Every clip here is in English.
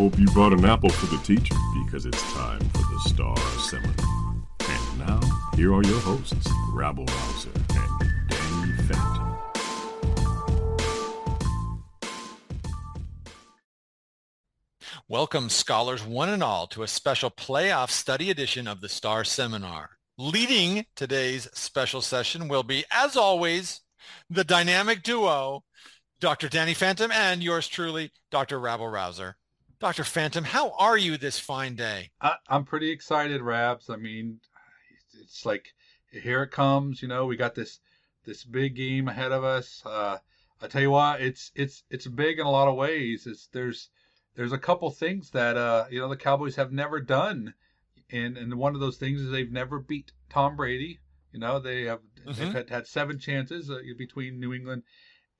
Hope you brought an apple for the teacher because it's time for the Star Seminar. And now, here are your hosts, Rabble Rouser and Danny Phantom. Welcome, scholars, one and all, to a special playoff study edition of the Star Seminar. Leading today's special session will be, as always, the dynamic duo, Dr. Danny Phantom and yours truly, Dr. Rabble Rouser. Dr. Phantom, how are you this fine day? I, I'm pretty excited, Rabs. I mean, it's like here it comes. You know, we got this this big game ahead of us. Uh, I tell you what, it's it's it's big in a lot of ways. It's there's there's a couple things that uh, you know the Cowboys have never done, and and one of those things is they've never beat Tom Brady. You know, they have Mhm. they've had, had seven chances uh, between New England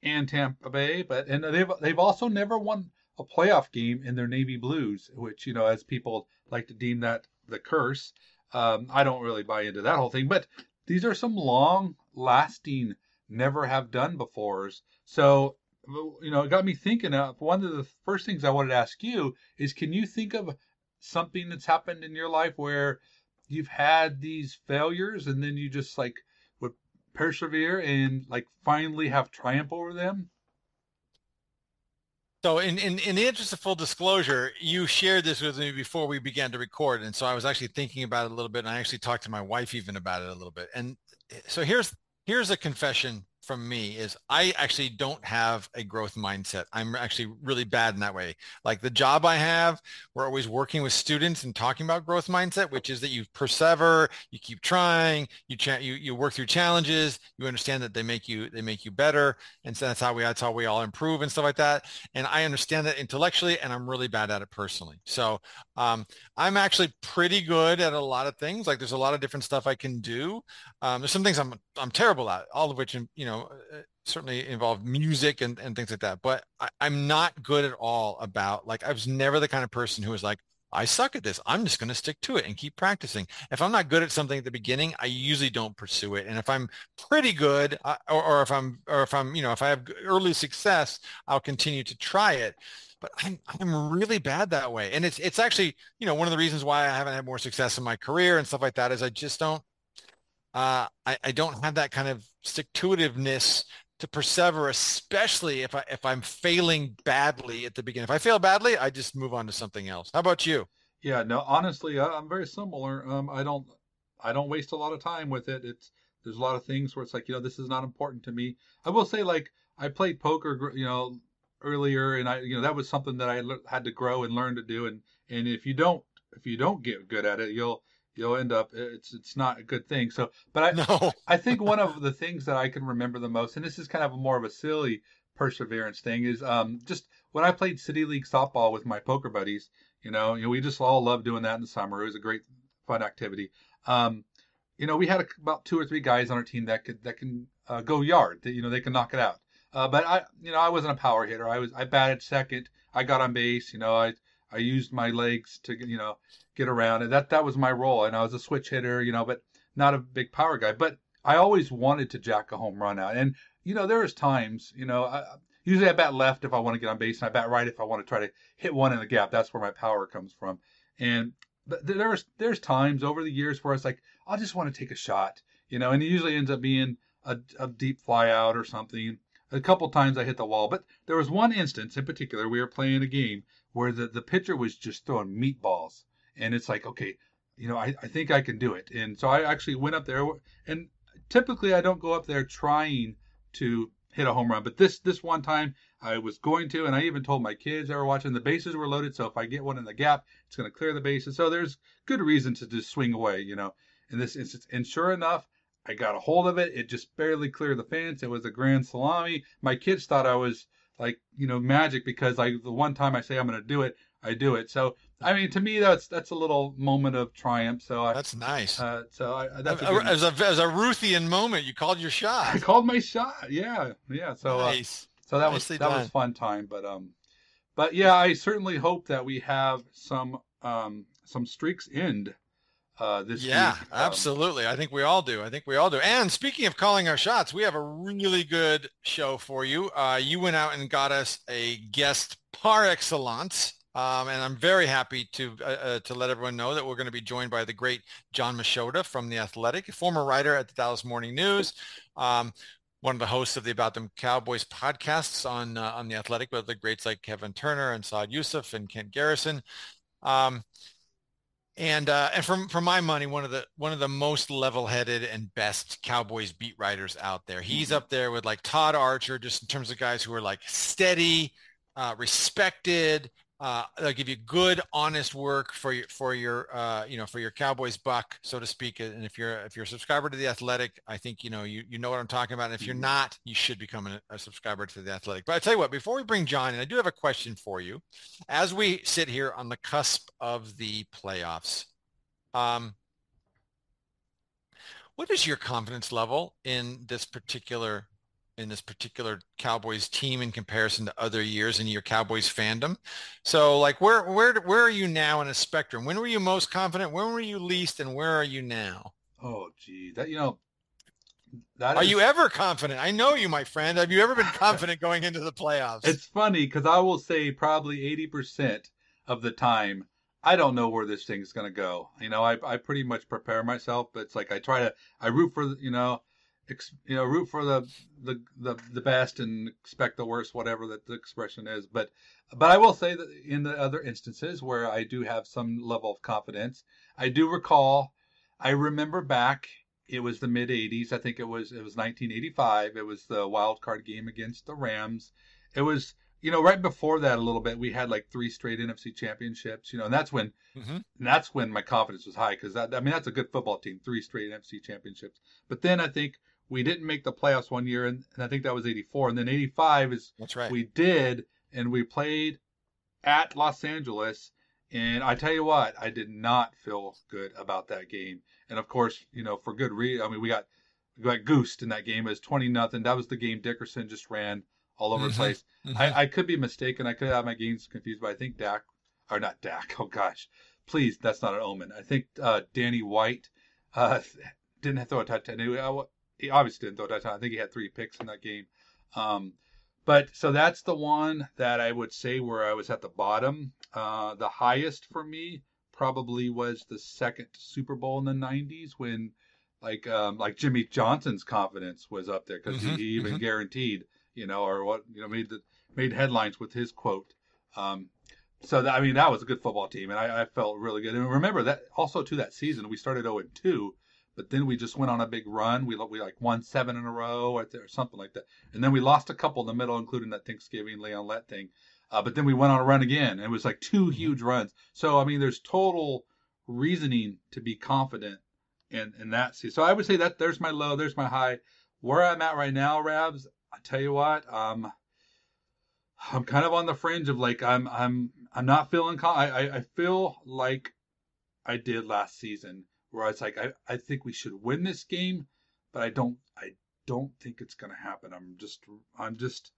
and Tampa Bay, but and they've they've also never won a playoff game in their navy blues, which you know, as people like to deem that the curse. Um, I don't really buy into that whole thing, but these are some long-lasting, never have done befores. So you know, it got me thinking. Uh, one of the first things I wanted to ask you is, can you think of something that's happened in your life where you've had these failures and then you just like would persevere and like finally have triumph over them? So in, in, in the interest of full disclosure, you shared this with me before we began to record. And so I was actually thinking about it a little bit and I actually talked to my wife even about it a little bit. And eh, so here's here's a confession from me is I actually don't have a growth mindset. I'm actually really bad in that way. Like the job I have, we're always working with students and talking about growth mindset, which is that you persevere, you keep trying, you cha- you you work through challenges, you understand that they make you they make you better, and so that's how we that's how we all improve and stuff like that. And I understand that intellectually, and I'm really bad at it personally. So um, I'm actually pretty good at a lot of things. Like there's a lot of different stuff I can do. Um, there's some things I'm I'm terrible at, all of which you know uh, certainly involve music and, and things like that. But I, I'm not good at all about like I was never the kind of person who was like I suck at this. I'm just going to stick to it and keep practicing. If I'm not good at something at the beginning, I usually don't pursue it. And if I'm pretty good, or, or if I'm, or if I'm, you know, if I have early success, I'll continue to try it. But I'm, I'm really bad that way. And it's, it's actually, you know, one of the reasons why I haven't had more success in my career and stuff like that is I just don't, uh, I, I don't have that kind of stick to itiveness to persevere, especially if I if I'm failing badly at the beginning. If I fail badly, I just move on to something else. How about you? Yeah, no, honestly, I- I'm very similar. Um, I don't, I don't waste a lot of time with it. It's there's a lot of things where it's like, you know, this is not important to me. I will say, like, I played poker, you know, earlier, and I, you know, that was something that I had to grow and learn to do. And and if you don't, if you don't get good at it, you'll you'll end up it's it's not a good thing. So, but I No. I think one of the things that I can remember the most, and this is kind of more of a silly perseverance thing, is um, just when I played city league softball with my poker buddies. You know, you know, we just all loved doing that in the summer. It was a great fun activity. Um, you know, we had a, about two or three guys on our team that could that can uh, go yard. That, you know, they can knock it out. Uh, but I, you know, I wasn't a power hitter. I was I batted second. I got on base. You know, I I used my legs to you know get around, and that that was my role. And I was a switch hitter, you know, but not a big power guy. But I always wanted to jack a home run out, and you know, there's times, you know, I, usually I bat left if I want to get on base, and I bat right if I want to try to hit one in the gap. That's where my power comes from. And there's there's times over the years where it's like I just want to take a shot, you know, and it usually ends up being a, a deep fly out or something. A couple times I hit the wall, but there was one instance in particular. We were playing a game where the, the pitcher was just throwing meatballs, and it's like, okay, you know, I, I think I can do it. And so I actually went up there, and typically I don't go up there trying to hit a home run, but this this one time I was going to, and I even told my kids they were watching. The bases were loaded, so if I get one in the gap, it's going to clear the bases. So there's good reason to just swing away, you know. In this instance, and sure enough, I got a hold of it. It just barely cleared the fence. It was a grand salami. My kids thought I was like, you know, magic because like the one time I say I'm going to do it, I do it. So I mean, to me, that's that's a little moment of triumph. So I, that's nice. Uh, so I, that's a, as a as a Ruthian moment, you called your shot. I called my shot. Yeah, yeah. So uh, nice. Uh, so that Nicely was that done. was fun time. But um, but yeah, I certainly hope that we have some um some streaks end uh, this yeah, week. Um, absolutely. I think we all do. I think we all do. And speaking of calling our shots, we have a really good show for you. Uh, you went out and got us a guest par excellence. Um, and I'm very happy to uh, uh, to let everyone know that we're going to be joined by the great Jon Machota from The Athletic, former writer at the Dallas Morning News, um, one of the hosts of the About Them Cowboys podcasts on uh, on The Athletic with the greats like Kevin Turner and Saad Yousuf and Kent Garrison. Um, and uh, and from for my money, one of the one of the most level-headed and best Cowboys beat writers out there. He's mm-hmm. up there with like Todd Archer, just in terms of guys who are like steady, uh, respected, uh, they'll give you good, honest work for your for your uh, you know for your Cowboys buck, so to speak. And if you're if you're a subscriber to the Athletic, I think you know you you know what I'm talking about. And if you're mm-hmm. not, you should become a, a subscriber to the Athletic. But I tell you what, before we bring Jon in, I do have a question for you. As we sit here on the cusp of the playoffs, um, what is your confidence level in this particular in this particular Cowboys team in comparison to other years in your Cowboys fandom. So like where where where are you now in a spectrum? When were you most confident? When were you least and where are you now? Oh gee, that you know that Are is... you ever confident? I know you, my friend. Have you ever been confident going into the playoffs? It's funny because I will say probably 80% of the time, I don't know where this thing's going to go. You know, I, I pretty much prepare myself, but it's like I try to, I root for, you know, you know root for the, the the the best and expect the worst whatever that the expression is. But but i will say that in the other instances where i do have some level of confidence i do recall i remember back it was the mid 80s i think it was it was 1985 it was the wild card game against the rams. It was you know right before that a little bit we had like three straight nfc championships you know and that's when mm-hmm. and that's when my confidence was high because that i mean that's a good football team three straight nfc championships. But then i think we didn't make the playoffs one year, and, and I think that was '84, and then '85 is that's right. We did, and we played at Los Angeles, and I tell you what, I did not feel good about that game, and of course, you know, for good reason. I mean, we got we got goosed in that game. It was 20 nothing. That was the game Dickerson just ran all over mm-hmm. the place. Mm-hmm. I, I could be mistaken. I could have my games confused, but I think Dak, or not Dak. Oh gosh, please, that's not an omen. I think uh, Danny White uh, didn't throw a touchdown he obviously didn't throw a touchdown. I think he had three picks in that game. Um, but so that's the one that I would say where I was at the bottom. Uh, the highest for me probably was the second Super Bowl in the '90s when, like, um, like Jimmy Johnson's confidence was up there because mm-hmm, he, even mm-hmm. guaranteed, you know, or what you know made the made headlines with his quote. Um, so that, I mean that was a good football team, and I, I felt really good. And remember that also to that season we started 0 2 but then we just went on a big run. We we like won seven in a row or, or something like that, and then we lost a couple in the middle, including that Thanksgiving Leon Lett thing. Uh, but then we went on a run again, and it was like 2 mm-hmm. huge runs. So I mean, there's total reasoning to be confident in in that. So I would say that there's my low, there's my high. Where I'm at right now, Rabs, I tell you what, um, I'm kind of on the fringe of like I'm I'm I'm not feeling. I, I I feel like I did last season where it's like I, I think we should win this game, but I don't I don't think it's gonna happen. I'm just I'm just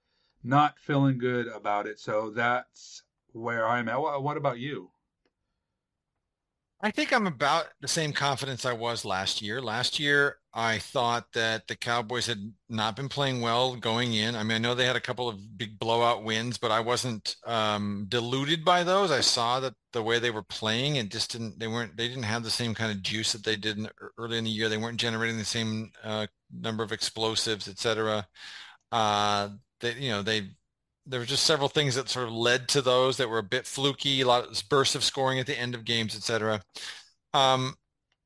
not feeling good about it. So that's where I'm at. What about you? I think I'm about the same confidence I was last year. Last year, I thought that the Cowboys had not been playing well going in. I mean, I know they had a couple of big blowout wins, but I wasn't um, deluded by those. I saw that the way they were playing and just didn't, they weren't, they didn't have the same kind of juice that they did in, early in the year. They weren't generating the same uh, number of explosives, et cetera. Uh, they, you know, they there were just several things that sort of led to those that were a bit fluky, a lot of bursts of scoring at the end of games, etc. Um,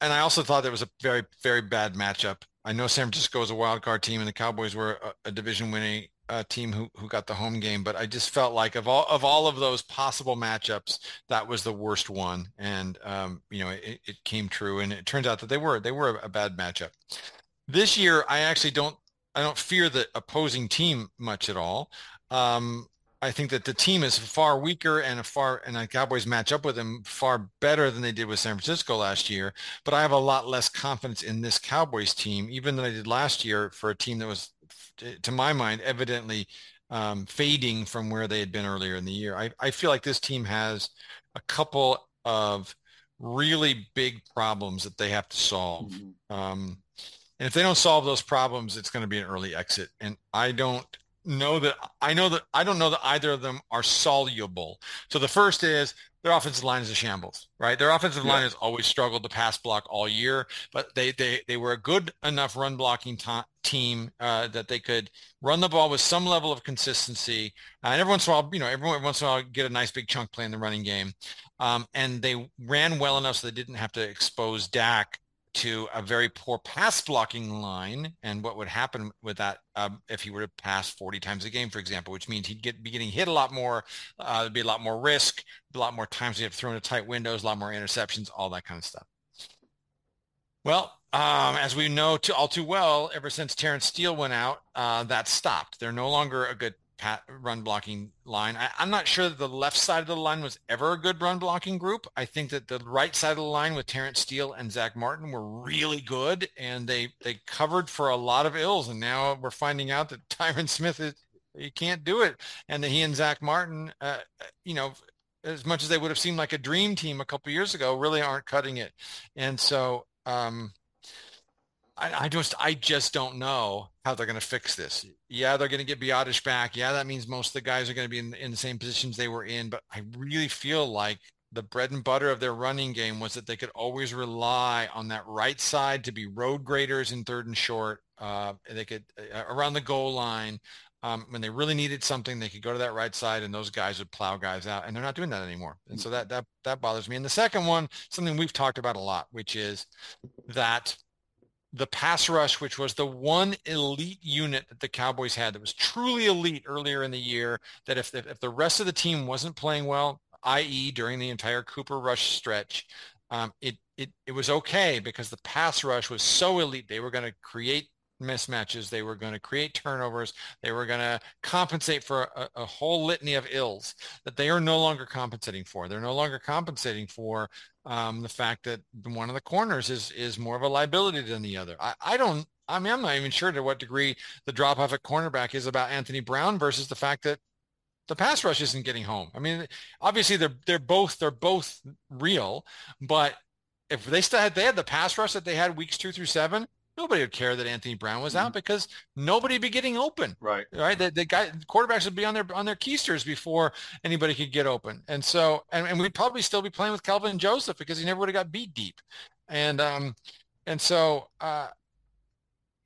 and I also thought there was a very, very bad matchup. I know San Francisco was a wild card team, and the Cowboys were a, a division winning uh, team who who got the home game. But I just felt like of all of all of those possible matchups, that was the worst one, and um, you know it, it came true. And it turns out that they were they were a, a bad matchup. This year, I actually don't I don't fear the opposing team much at all. Um, I think that the team is far weaker and a far and the Cowboys match up with them far better than they did with San Francisco last year. But I have a lot less confidence in this Cowboys team, even than I did last year for a team that was, to my mind, evidently um, fading from where they had been earlier in the year. I, I feel like this team has a couple of really big problems that they have to solve. Mm-hmm. Um, and if they don't solve those problems, it's going to be an early exit. And I don't know that I know that I don't know that either of them are soluble. So the first is their offensive line is a shambles, right? Their offensive yeah. line has always struggled to pass block all year, but they they they were a good enough run blocking t- team uh, that they could run the ball with some level of consistency. Uh, and every once in a while, you know, every once in a while, get a nice big chunk play in the running game. Um, and they ran well enough so they didn't have to expose Dak to a very poor pass blocking line and what would happen with that um, if he were to pass 40 times a game, for example, which means he'd get be getting hit a lot more. Uh, there'd be a lot more risk, a lot more times he'd have to tight windows, a lot more interceptions, all that kind of stuff. Well, um, as we know too, all too well, ever since Terence Steele went out, uh, that stopped. They're no longer a good pat, run blocking line. I, am not sure that the left side of the line was ever a good run blocking group. I think that the right side of the line with Terence Steele and Zack Martin were really good, and they they covered for a lot of ills. And now we're finding out that Tyron Smith is he can't do it, and that he and Zack Martin, uh, you know. As much as they would have seemed like a dream team a couple years ago, really aren't cutting it, and so um, I, I, just I just don't know how they're going to fix this. Yeah, they're going to get Biadasz back. Yeah, that means most of the guys are going to be in, in the same positions they were in. But I really feel like the bread and butter of their running game was that they could always rely on that right side to be road graders in third and short. Uh, they could uh, around the goal line. Um, when they really needed something, they could go to that right side, and those guys would plow guys out. And they're not doing that anymore. And so that that that bothers me. And the second one, something we've talked about a lot, which is that the pass rush, which was the one elite unit that the Cowboys had that was truly elite earlier in the year, that if the, if the rest of the team wasn't playing well, i.e. during the entire Cooper Rush stretch, um, it, it, it was okay because the pass rush was so elite. They were going to create mismatches. They were going to create turnovers. They were going to compensate for a, a, whole litany of ills that they are no longer compensating for. They're no longer compensating for um, the fact that one of the corners is is more of a liability than the other. I, I don't. I mean, I'm not even sure to what degree the drop off at cornerback is about Anthony Brown versus the fact that the pass rush isn't getting home. I mean, obviously they're they're both they're both real, but if they still had they had the pass rush that they had weeks two through seven, nobody would care that Anthony Brown was out mm-hmm. because nobody would be getting open. Right. Right. The, the guy quarterbacks would be on their on their keisters before anybody could get open. And so and, and we'd probably still be playing with Kelvin and Joseph because he never would have got beat deep. And um and so uh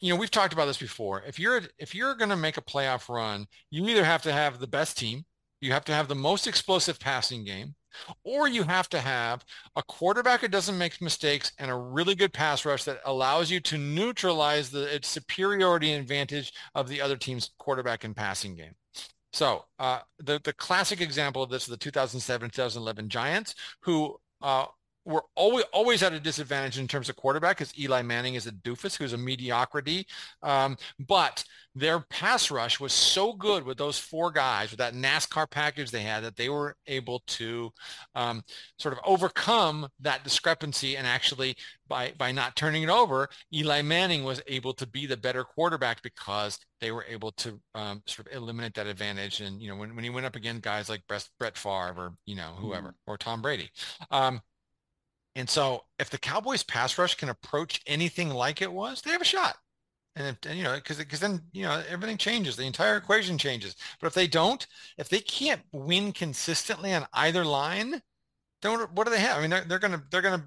you know, we've talked about this before. If you're if you're going to make a playoff run, you either have to have the best team, you have to have the most explosive passing game, or you have to have a quarterback that doesn't make mistakes and a really good pass rush that allows you to neutralize the superiority and advantage of the other team's quarterback and passing game. So uh, the, the classic example of this is the 2007-2011 Giants, who uh, were always always at a disadvantage in terms of quarterback because Eli Manning is a doofus who's a mediocrity. Um, but their pass rush was so good with those four guys with that NASCAR package they had that they were able to um, sort of overcome that discrepancy and actually by by not turning it over, Eli Manning was able to be the better quarterback because they were able to um, sort of eliminate that advantage. And you know when when he went up against guys like Brett, Favre or you know whoever mm. or Tom Brady. Um, and so if the Cowboys pass rush can approach anything like it was, they have a shot. And, if, and you know, because because then you know everything changes, the entire equation changes. But if they don't, if they can't win consistently on either line, then what do they have? I mean, they're, they're gonna they're gonna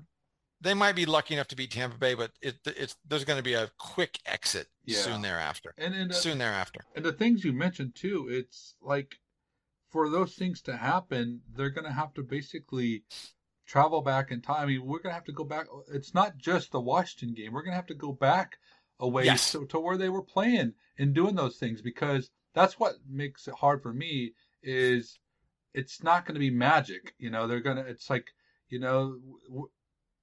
they might be lucky enough to beat Tampa Bay, but it, it's there's going to be a quick exit yeah. soon thereafter. And, and uh, soon thereafter. And the things you mentioned too, it's like for those things to happen, they're going to have to basically travel back in time. I mean, we're going to have to go back. It's not just the Washington game. We're going to have to go back a ways yes. to, to where they were playing and doing those things because that's what makes it hard for me is it's not going to be magic. You know, they're going to, it's like, you know, w-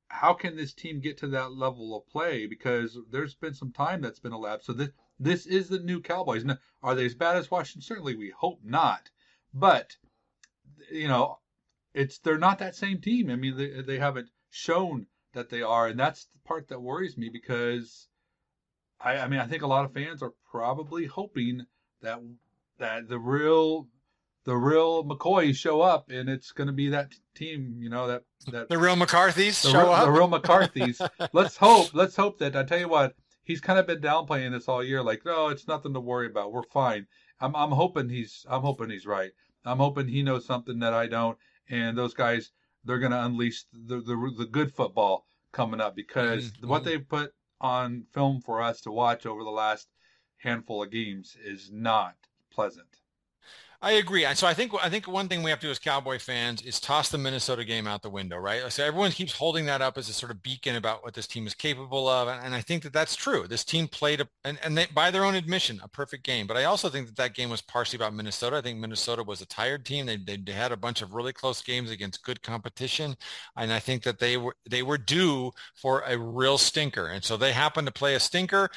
how can this team get to that level of play? Because there's been some time that's been elapsed. So this, this is the new Cowboys. Now, are they as bad as Washington? Certainly we hope not. But, you know, it's they're not that same team. I mean, they they haven't shown that they are, and that's the part that worries me because I I mean I think a lot of fans are probably hoping that that the real the real McCoys show up and it's going to be that team, you know, that that the real McCarthy's the, show up. The real McCarthy's. let's hope. Let's hope that I tell you what, he's kind of been downplaying this all year. Like, no, it's nothing to worry about. We're fine. I'm I'm hoping he's I'm hoping he's right. I'm hoping he knows something that I don't, and those guys they're going to unleash the, the, the good football coming up because mm-hmm. what they put on film for us to watch over the last handful of games is not pleasant. I agree. So I think I think one thing we have to do as Cowboy fans is toss the Minnesota game out the window, right? So everyone keeps holding that up as a sort of beacon about what this team is capable of, and I think that that's true. This team played a, and, and they, by their own admission, a perfect game. But I also think that that game was partially about Minnesota. I think Minnesota was a tired team. They, they, they had a bunch of really close games against good competition, and I think that they were they were due for a real stinker, and so they happened to play a stinker,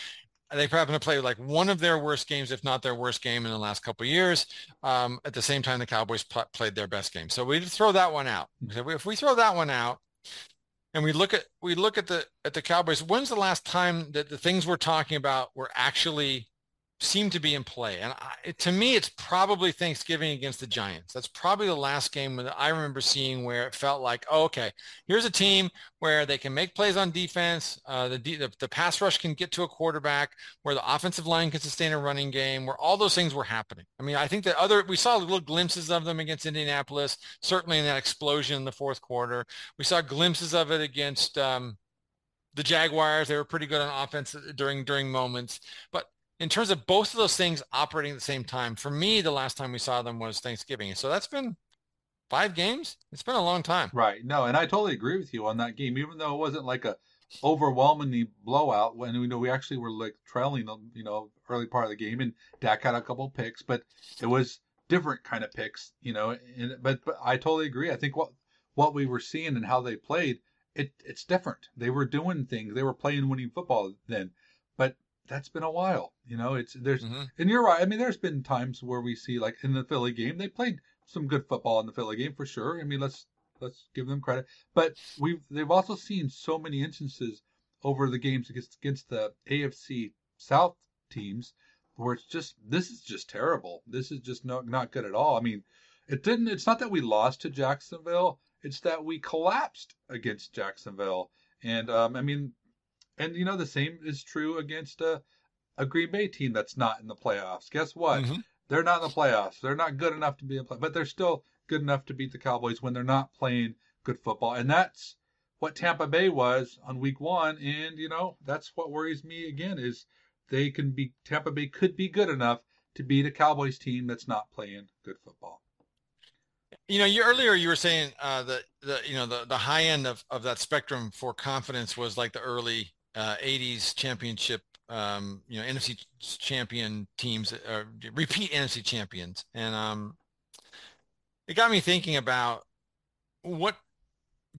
they happen to play like one of their worst games, if not their worst game in the last couple years. Um, at the same time, the Cowboys pl- played their best game. So we throw that one out. If we throw that one out, and we look at we look at the at the Cowboys, when's the last time that the things we're talking about were actually seem to be in play. And I, to me, it's probably Thanksgiving against the Giants. That's probably the last game that I remember seeing where it felt like, oh, okay, here's a team where they can make plays on defense. Uh, the, the, the pass rush can get to a quarterback, where the offensive line can sustain a running game, where all those things were happening. I mean, I think that other we saw little glimpses of them against Indianapolis, certainly in that explosion in the fourth quarter. We saw glimpses of it against. Um, the Jaguars, they were pretty good on offense during during moments, but in terms of both of those things operating at the same time, for me, the last time we saw them was Thanksgiving. So that's been five games. It's been a long time. Right. No, and I totally agree with you on that game, even though it wasn't like a overwhelmingly blowout when we know we actually were like trailing them, you know, early part of the game and Dak had a couple picks, but it was different kind of picks, you know, and but, but I totally agree. I think what what we were seeing and how they played, it it's different. They were doing things. They were playing winning football then. But that's been a while. You know, it's there's mm-hmm. and you're right. I mean, there's been times where we see like in the Philly game, they played some good football in the Philly game for sure. I mean, let's let's give them credit. But we've they've also seen so many instances over the games against against the AFC South teams where it's just this is just terrible. This is just not not good at all. I mean, it didn't. It's not that we lost to Jacksonville. It's that we collapsed against Jacksonville. And um, I mean, and you know the same is true against a a Green Bay team that's not in the playoffs. Guess what? Mm-hmm. They're not in the playoffs. They're not good enough to be in play, but they're still good enough to beat the Cowboys when they're not playing good football. And that's what Tampa Bay was on week 1 and you know, that's what worries me again is they can be Tampa Bay could be good enough to beat a Cowboys team that's not playing good football. You know, you earlier you were saying uh, that the you know the the high end of, of that spectrum for confidence was like the early uh, 80s championship, um, you know, NFC champion teams, uh, repeat NFC champions. And um, it got me thinking about what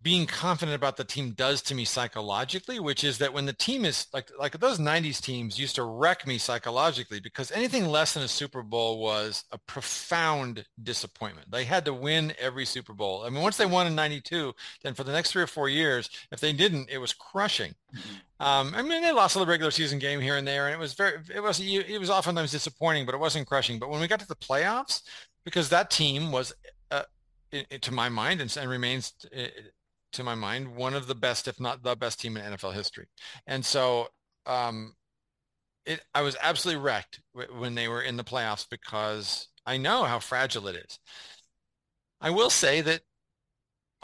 being confident about the team does to me psychologically, which is that when the team is like like those 90s teams used to wreck me psychologically because anything less than a Super Bowl was a profound disappointment. They had to win every Super Bowl. I mean, once they won in 92, then for the next three or four years, if they didn't, it was crushing. Mm-hmm. Um, I mean, they lost a the regular season game here and there, and it was very, it was, it was oftentimes disappointing, but it wasn't crushing. But when we got to the playoffs, because that team was uh, to my mind and, and remains to my mind, one of the best, if not the best team in NFL history. And so um, it, I was absolutely wrecked w- when they were in the playoffs because I know how fragile it is. I will say that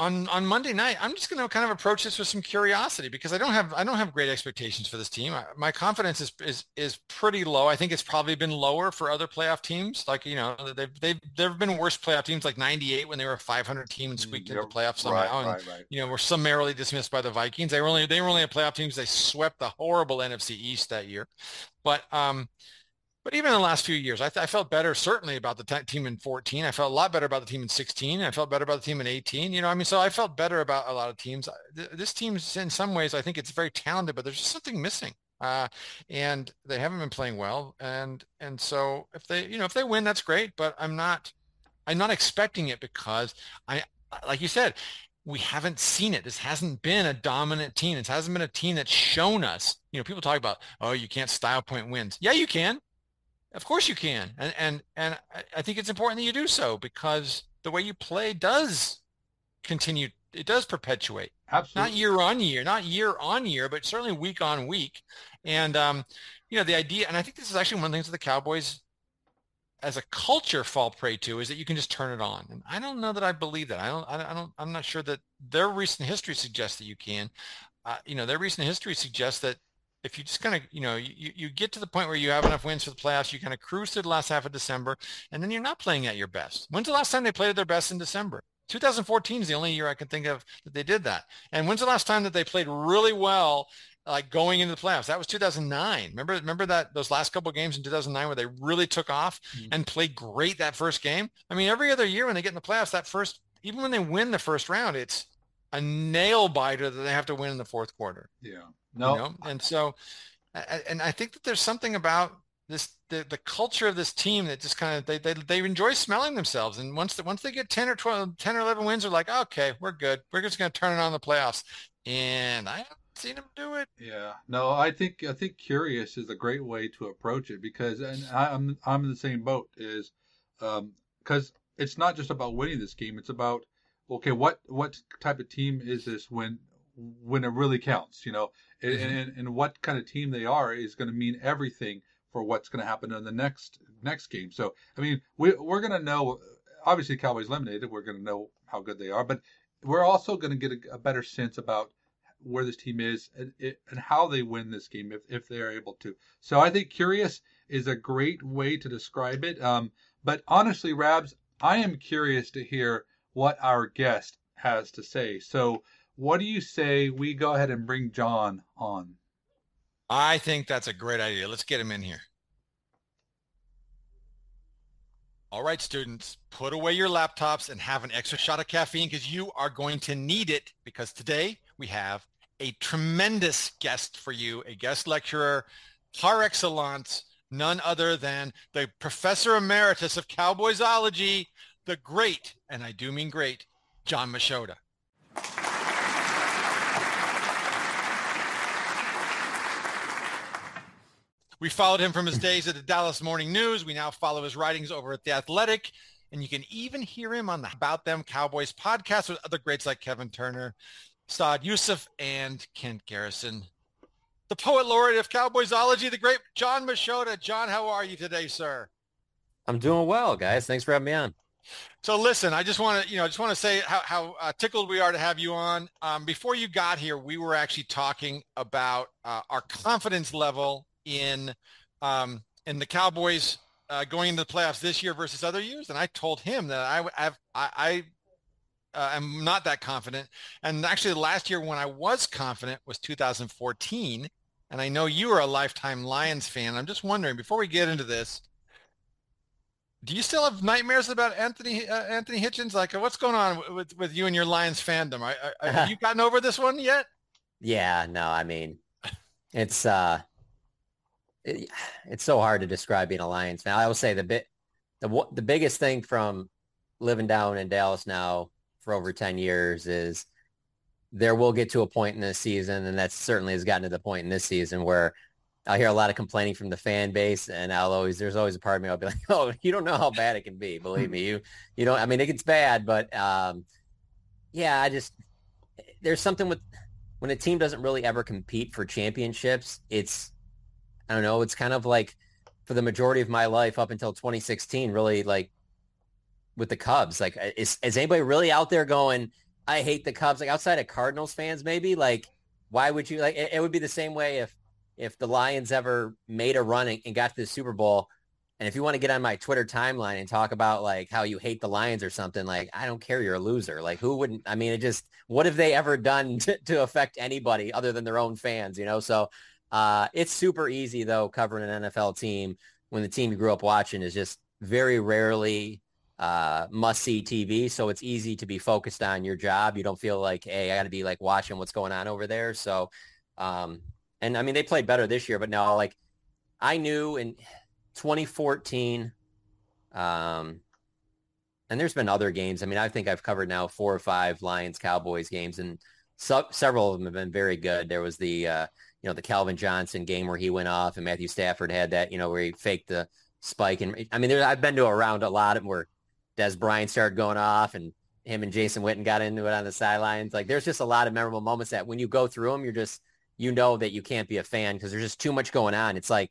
on on Monday night, I'm just going to kind of approach this with some curiosity because I don't have I don't have great expectations for this team. I, my confidence is is is pretty low. I think it's probably been lower for other playoff teams. Like you know, they've they've there have been worse playoff teams like '98 when they were a 500 team and squeaked into the playoffs somehow, right, and right, right. you know were summarily dismissed by the Vikings. They were only they were only a playoff teams. They swept the horrible NFC East that year, but um but even in the last few years, I, th- I felt better certainly about the t- team in 14. I felt a lot better about the team in 16. I felt better about the team in 18. You know, I mean, so I felt better about a lot of teams. This team's in some ways, I think it's very talented, but there's just something missing. Uh, and they haven't been playing well. And and so if they, you know, if they win, that's great. But I'm not, I'm not expecting it because I, like you said, we haven't seen it. This hasn't been a dominant team. It hasn't been a team that's shown us. You know, people talk about, oh, you can't style point wins. Yeah, you can. Of course you can, and and and I think it's important that you do so because the way you play does continue. It does perpetuate. Absolutely. Not year on year, not year on year, but certainly week on week. And um, you know, the idea, and I think this is actually one of the things that the Cowboys as a culture fall prey to is that you can just turn it on. And I don't know that I believe that. I don't, I don't, I'm not sure that their recent history suggests that you can. Uh, you know, their recent history suggests that if you just kind of, you know, you, you get to the point where you have enough wins for the playoffs, you kind of cruise through the last half of December, and then you're not playing at your best. When's the last time they played at their best in December? 2014 is the only year I can think of that they did that. And when's the last time that they played really well, like going into the playoffs? That was 2009. Remember, remember that those last couple games in 2009 where they really took off mm-hmm. and played great that first game. I mean, every other year when they get in the playoffs, that first, even when they win the first round, it's a nail biter that they have to win in the fourth quarter. Yeah. No. You know? And so, and I think that there's something about this the, the culture of this team that just kind of they, they they enjoy smelling themselves. And once the, once they get 10 or 12 10 or 11 wins they're like okay we're good. We're just going to turn it on the playoffs. And i haven't seen them do it. Yeah. No i think i think curious is a great way to approach it because and i'm i'm in the same boat is um because it's not just about winning this game. It's about okay what what type of team is this when when it really counts, you know, mm-hmm. and, and what kind of team they are is going to mean everything for what's going to happen in the next next game. So, I mean, we, we're going to know, obviously, Cowboys eliminated. We're going to know how good they are, but we're also going to get a, a, better sense about where this team is and, and how they win this game if, if they're able to. So, I think curious is a great way to describe it. Um, but honestly, Rabs, I am curious to hear what our guest has to say. So, what do you say we go ahead and bring Jon on? I think that's a great idea. Let's get him in here. All right, students, put away your laptops and have an extra shot of caffeine because you are going to need it because today we have a tremendous guest for you, a guest lecturer par excellence, none other than the professor emeritus of cowboysology, the great, and I do mean great, Jon Machota. We followed him from his days at the Dallas Morning News. We now follow his writings over at The Athletic. And you can even hear him on the About Them Cowboys podcast with other greats like Kevin Turner, Saad Yousuf, and Kent Garrison. The poet laureate of Cowboysology, the great Jon Machota. Jon, how are you today, sir? I'm doing well, guys. Thanks for having me on. So listen, I just want to, you know, I just want to say how, how uh, tickled we are to have you on. Um, before you got here, we were actually talking about uh, our confidence level in um, in the Cowboys uh, going into the playoffs this year versus other years, and I told him that I I've, I, I uh, am not that confident. And actually, the last year when I was confident was 2014, and I know you are a lifetime Lions fan. I'm just wondering before we get into this, do you still have nightmares about Anthony uh, Anthony Hitchens? Like, what's going on with with you and your Lions fandom? Have you gotten over this one yet? Yeah, no, I mean, it's uh, it, it's so hard to describe being a Lions fan. I will say the bit the the biggest thing from living down in Dallas now for over ten years is there will get to a point in this season, and that certainly has gotten to the point in this season where I hear a lot of complaining from the fan base, and I'll always there's always a part of me I'll be like, oh, you don't know how bad it can be. Believe me, you you don't. I mean, it gets bad, but um, yeah, I just there's something with when a team doesn't really ever compete for championships. It's I don't know. It's kind of like for the majority of my life up until 2016, really like with the Cubs. Like, is is anybody really out there going? I hate the Cubs. Like outside of Cardinals fans, maybe like why would you like? It, it would be the same way if if the Lions ever made a run and, and got to the Super Bowl. And if you want to get on my Twitter timeline and talk about like how you hate the Lions or something, like I don't care, you're a loser. Like who wouldn't? I mean, it just what have they ever done to, to affect anybody other than their own fans? You know, so uh, it's super easy though covering an NFL team when the team you grew up watching is just very rarely uh, must see TV. So it's easy to be focused on your job. You don't feel like, hey, I got to be like watching what's going on over there. So um, and I mean they played better this year, but now like I knew in 2014, um, and there's been other games. I mean, I think I've covered now four or five Lions Cowboys games, and so, several of them have been very good. There was the uh, you know the Calvin Johnson game where he went off, and Matthew Stafford had that you know where he faked the spike. And I mean, there, I've been to around a lot of where Dez Bryant started going off, and him and Jason Witten got into it on the sidelines. Like, there's just a lot of memorable moments that when you go through them, you're just you know that you can't be a fan because there's just too much going on. It's like,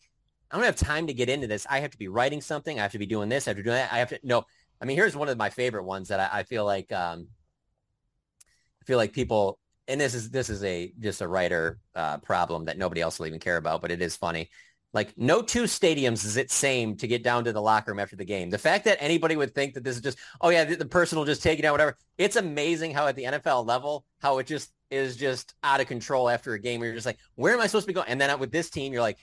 I don't have time to get into this. I have to be writing something. I have to be doing this. I have to do that. I have to, no, I mean, here's one of my favorite ones that I, I feel like, um, I feel like people, and this is, this is a, just a writer uh, problem that nobody else will even care about, but it is funny. Like no two stadiums is it same to get down to the locker room after the game. The fact that anybody would think that this is just, oh yeah, the, the person will just take it out, whatever. It's amazing how at the NFL level, how it just is just out of control after a game where you're just like, where am I supposed to be going? And then with this team, you're like,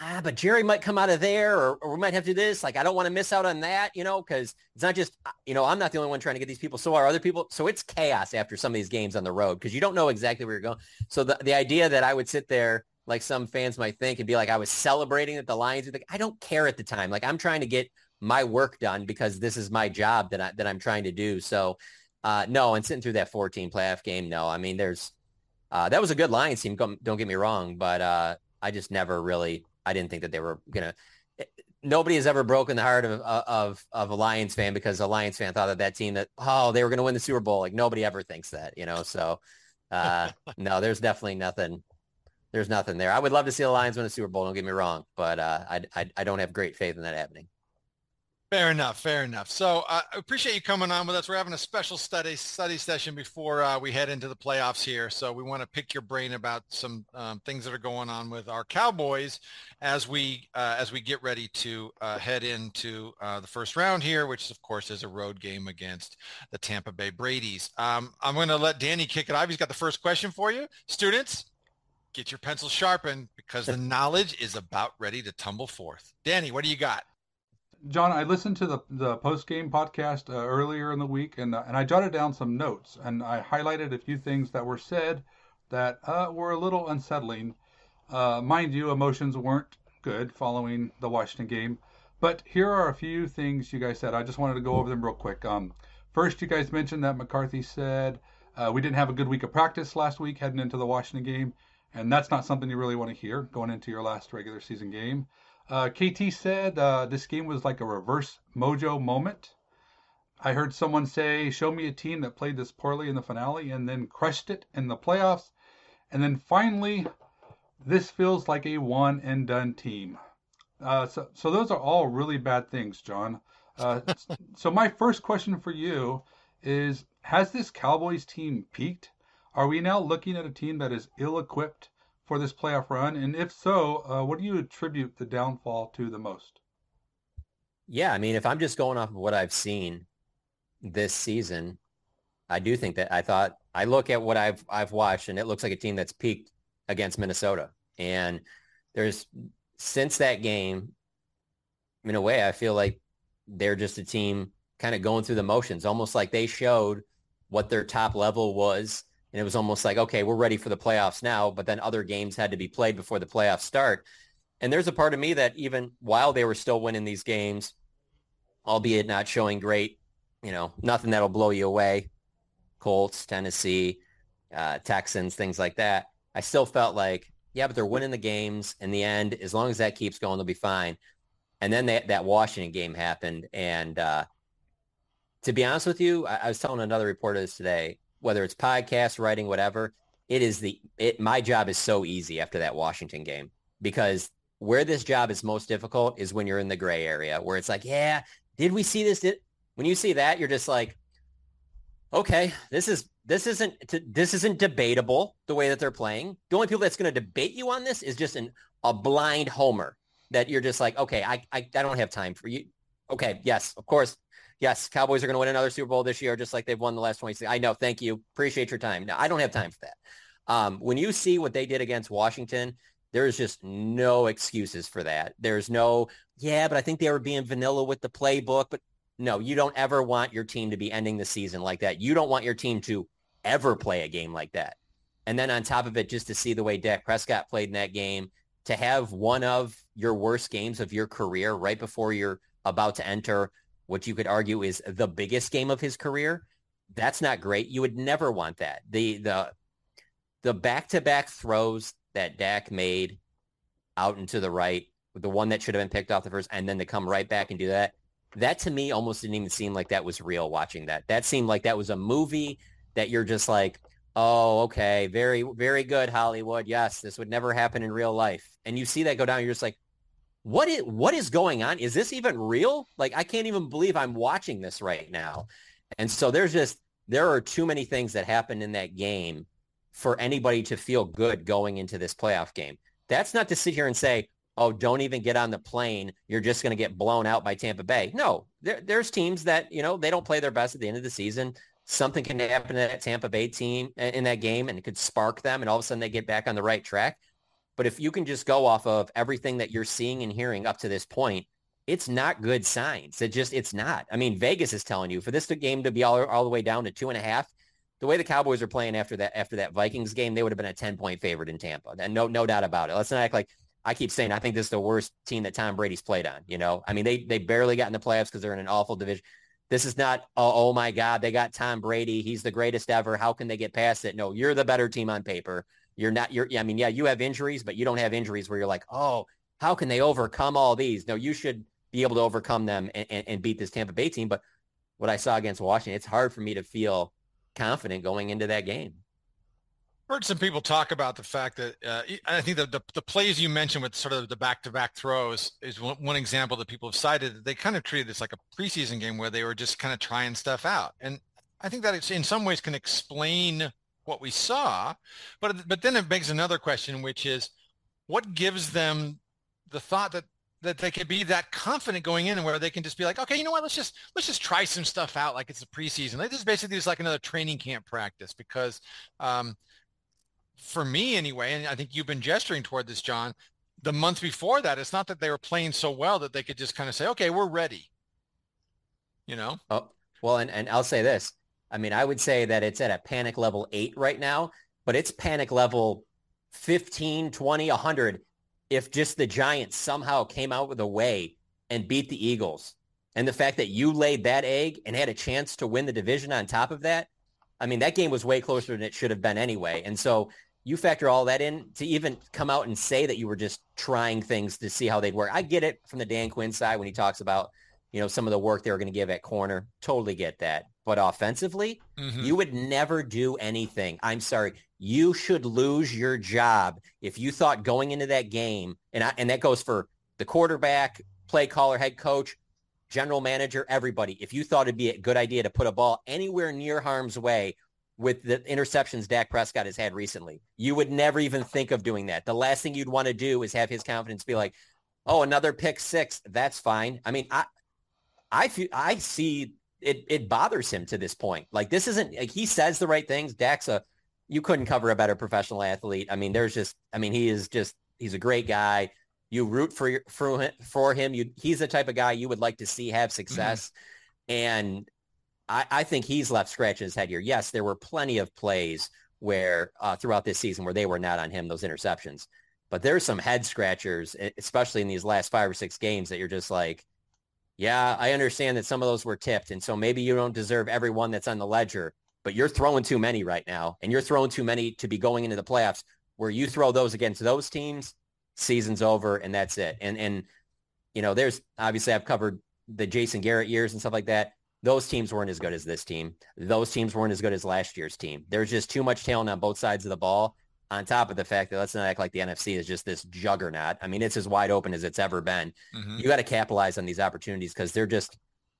ah, but Jerry might come out of there or, or we might have to do this. Like, I don't want to miss out on that, you know, because it's not just, uh, you know, I'm not the only one trying to get these people. So are other people. So it's chaos after some of these games on the road because you don't know exactly where you're going. So the, the idea that I would sit there like some fans might think and be like, I was celebrating that the Lions, like, I don't care at the time. Like I'm trying to get my work done because this is my job that I, that I'm trying to do. So uh, no, and sitting through that 14 playoff game, no. I mean, there's uh, that was a good Lions team. Don't get me wrong, but uh, I just never really. I didn't think that they were gonna. Eh, nobody has ever broken the heart of of of a Lions fan because a Lions fan thought that that team that oh they were going to win the Super Bowl. Like nobody ever thinks that, you know. So uh, no, there's definitely nothing. There's nothing there. I would love to see the Lions win a Super Bowl. Don't get me wrong, but uh, I, I I don't have great faith in that happening. Fair enough. Fair enough. So uh, I appreciate you coming on with us. We're having a special study study session before uh, we head into the playoffs here. So we want to pick your brain about some um, things that are going on with our Cowboys as we uh, as we get ready to uh, head into uh, the first round here, which of course is a road game against the Tampa Bay Brady's. Um, I'm going to let Danny kick it off. He's got the first question for you, students. Get your pencils sharpened because the knowledge is about ready to tumble forth. Danny, what do you got? Jon, I listened to the the post game podcast uh, earlier in the week, and uh, and I jotted down some notes, and I highlighted a few things that were said that uh, were a little unsettling. Uh, mind you, emotions weren't good following the Washington game, but here are a few things you guys said. I just wanted to go over them real quick. Um, first, you guys mentioned that McCarthy said uh, we didn't have a good week of practice last week heading into the Washington game, and that's not something you really want to hear going into your last regular season game. Uh, KT said uh, this game was like a reverse mojo moment. I heard someone say, show me a team that played this poorly in the finale and then crushed it in the playoffs. And then finally, this feels like a one and done team. Uh, so, so those are all really bad things, Jon. Uh, so my first question for you is, has this Cowboys team peaked? Are we now looking at a team that is ill equipped for this playoff run? And if so, uh, what do you attribute the downfall to the most? Yeah, I mean, if I'm just going off of what I've seen this season, I do think that I thought I look at what I've I've watched, and it looks like a team that's peaked against Minnesota. And there's since that game, in a way, I feel like they're just a team kind of going through the motions, almost like they showed what their top level was. And it was almost like, okay, we're ready for the playoffs now, but then other games had to be played before the playoffs start. And there's a part of me that even while they were still winning these games, albeit not showing great, you know, nothing that'll blow you away, Colts, Tennessee, uh, Texans, things like that, I still felt like, yeah, but they're winning the games in the end. As long as that keeps going, they'll be fine. And then that, Washington game happened. And uh, to be honest with you, I, I was telling another reporter this today, whether it's podcast, writing, whatever, it is the, it, my job is so easy after that Washington game because where this job is most difficult is when you're in the gray area where it's like, yeah, did we see this? Did, when you see that, you're just like, okay, this is this isn't this isn't debatable the way that they're playing. The only people that's going to debate you on this is just an a blind homer that you're just like, okay, I I, I don't have time for you. Okay, yes, of course. Yes, Cowboys are going to win another Super Bowl this year, just like they've won the last 26. I know. Thank you. Appreciate your time. No, I don't have time for that. Um, when you see what they did against Washington, there's just no excuses for that. There's no, yeah, but I think they were being vanilla with the playbook. But no, you don't ever want your team to be ending the season like that. You don't want your team to ever play a game like that. And then on top of it, just to see the way Dak Prescott played in that game, to have one of your worst games of your career right before you're about to enter what you could argue is the biggest game of his career, that's not great. You would never want that. The the the back-to-back throws that Dak made out into the right, the one that should have been picked off the first, and then to come right back and do that, that to me almost didn't even seem like that was real watching that. That seemed like that was a movie that you're just like, oh, okay, very, very good, Hollywood. Yes, this would never happen in real life. And you see that go down, you're just like, what is what is going on? Is this even real? Like I can't even believe I'm watching this right now. And so there's just there are too many things that happened in that game for anybody to feel good going into this playoff game. That's not to sit here and say, oh, don't even get on the plane. You're just going to get blown out by Tampa Bay. No, there, there's teams that, you know, they don't play their best at the end of the season something can happen to that Tampa Bay team in that game and it could spark them and all of a sudden they get back on the right track. But if you can just go off of everything that you're seeing and hearing up to this point, it's not good signs. It just, it's not. I mean, Vegas is telling you for this game to be all, all the way down to two and a half, the way the Cowboys are playing after that, after that Vikings game, they would have been a 10 point favorite in Tampa. And no, no doubt about it. Let's not act like I keep saying, I think this is the worst team that Tom Brady's played on. You know, I mean, they, they barely got in the playoffs because they're in an awful division. This is not, oh, oh my God, they got Tom Brady. He's the greatest ever. How can they get past it? No, you're the better team on paper. You're not, you're, I mean, yeah, you have injuries, but you don't have injuries where you're like, oh, how can they overcome all these? No, you should be able to overcome them and, and, and beat this Tampa Bay team. But what I saw against Washington, it's hard for me to feel confident going into that game heard some people talk about the fact that uh, I think the, the, the plays you mentioned with sort of the back-to-back throws is one, one, example that people have cited. They kind of treated this like a preseason game where they were just kind of trying stuff out, and I think that it's in some ways can explain what we saw. But but then it begs another question, which is, what gives them the thought that that they could be that confident going in and where they can just be like, okay, you know what, let's just let's just try some stuff out like it's a preseason. This just basically just like another training camp practice because um, for me anyway, and I think you've been gesturing toward this, Jon, the month before that, it's not that they were playing so well that they could just kind of say, okay, we're ready. You know? Oh, well, and, and I'll say this. I mean, I would say that it's at a panic level eight right now, but it's panic level 15, 20, 100 if just the Giants somehow came out with a way and beat the Eagles. And the fact that you laid that egg and had a chance to win the division on top of that, I mean, that game was way closer than it should have been anyway. And so you factor all that in to even come out and say that you were just trying things to see how they'd work. I get it from the Dan Quinn side when he talks about, you know, some of the work they were going to give at corner. Totally get that. But offensively, mm-hmm. you would never do anything. I'm sorry. You should lose your job if you thought going into that game, and I, and that goes for the quarterback, play caller, head coach, general manager, everybody. If you thought it'd be a good idea to put a ball anywhere near harm's way with the interceptions Dak Prescott has had recently. You would never even think of doing that. The last thing you'd want to do is have his confidence be like, "Oh, another pick six. That's fine." I mean, I I feel I see it it bothers him to this point. Like this isn't like he says the right things. Dak's a you couldn't cover a better professional athlete. I mean, there's just I mean, he is just he's a great guy. You root for for for him. You he's the type of guy you would like to see have success, mm-hmm. and I, I think he's left scratching his head here. Yes, there were plenty of plays where uh, throughout this season where they were not on him those interceptions, but there's some head scratchers, especially in these last five or six games that you're just like, yeah, I understand that some of those were tipped, and so maybe you don't deserve every one that's on the ledger, but you're throwing too many right now, and you're throwing too many to be going into the playoffs. Where you throw those against those teams, season's over and that's it. And and you know, there's obviously I've covered the Jason Garrett years and stuff like that. Those teams weren't as good as this team. Those teams weren't as good as last year's team. There's just too much talent on both sides of the ball. On top of the fact that let's not act like the NFC is just this juggernaut. I mean, it's as wide open as it's ever been. Mm-hmm. You got to capitalize on these opportunities because they're just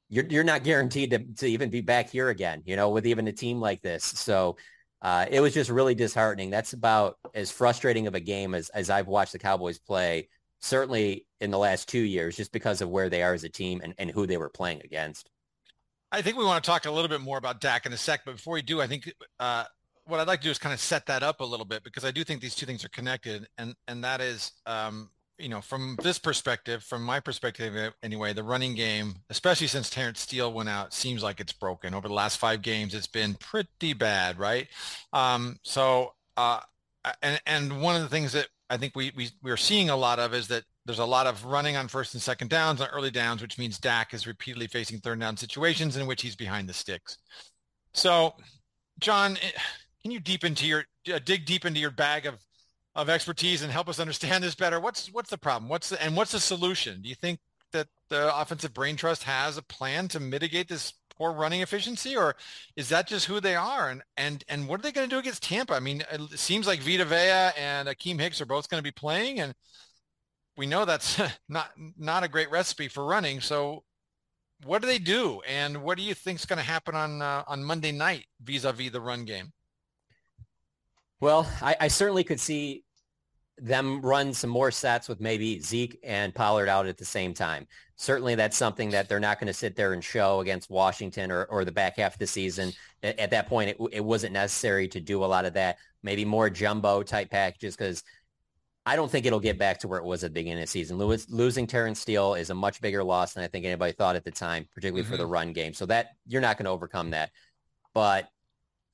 you're you're not guaranteed to, to even be back here again. You know, with even a team like this. So uh, it was just really disheartening. That's about as frustrating of a game as, as I've watched the Cowboys play, certainly in the last two years, just because of where they are as a team and, and who they were playing against. I think we want to talk a little bit more about Dak in a sec, but before we do, I think uh, what I'd like to do is kind of set that up a little bit because I do think these two things are connected, and and that is um, you know, from this perspective, from my perspective anyway, the running game, especially since Terence Steele went out, seems like it's broken. Over the last five games, it's been pretty bad, right? Um, so, uh, and and one of the things that I think we we we're seeing a lot of is that there's a lot of running on first and second downs on early downs, which means Dak is repeatedly facing third down situations in which he's behind the sticks. So, Jon, eh, can you deep into your uh, dig deep into your bag of of expertise and help us understand this better. What's what's the problem? What's the, and what's the solution? Do you think that the offensive brain trust has a plan to mitigate this poor running efficiency, or is that just who they are? And and and what are they going to do against Tampa? I mean, it seems like Vita Vea and Akiem Hicks are both going to be playing, and we know that's not not a great recipe for running. So, what do they do, and what do you think is going to happen on uh, on Monday night vis-a-vis the run game? Well, I, I, certainly could see them run some more sets with maybe Zeke and Pollard out at the same time. Certainly that's something that they're not going to sit there and show against Washington or, or the back half of the season. At, at that point, it, it wasn't necessary to do a lot of that. Maybe more jumbo type packages because I don't think it'll get back to where it was at the beginning of the season. Lewis, losing Terence Steele is a much bigger loss than I think anybody thought at the time, particularly mm-hmm. for the mm-hmm. run game. So that you're not going to overcome that. But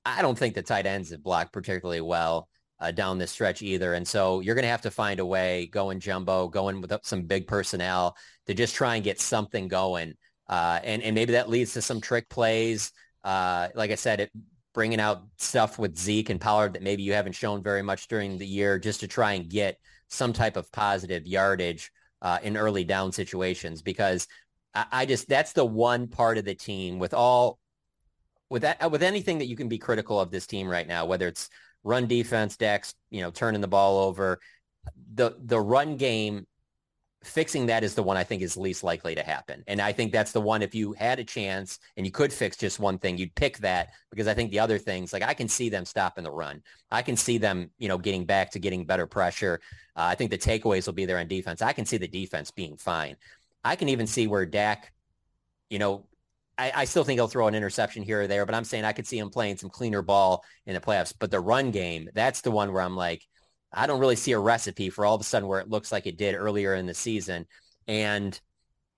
I don't think the tight ends have blocked particularly well uh, down this stretch either. And so you're going to have to find a way going jumbo, going with some big personnel to just try and get something going. Uh, and, and maybe that leads to some trick plays. Uh, like I said, it, bringing out stuff with Zeke and Pollard that maybe you haven't shown very much during the year just to try and get some type of positive yardage uh, in early down situations because I, I just that's the one part of the team with all with that with anything that you can be critical of this team right now, whether it's run defense, Dak's, you know, turning the ball over, the the run game, fixing that is the one I think is least likely to happen. And I think that's the one if you had a chance and you could fix just one thing, you'd pick that because I think the other things, like I can see them stopping the run. I can see them, you know, getting back to getting better pressure. Uh, I think the takeaways will be there on defense. I can see the defense being fine. I can even see where Dak, you know, I, I, still think he'll throw an interception here or there, but I'm saying I could see him playing some cleaner ball in the playoffs. But the run game, that's the one where I'm like, I don't really see a recipe for all of a sudden where it looks like it did earlier in the season. And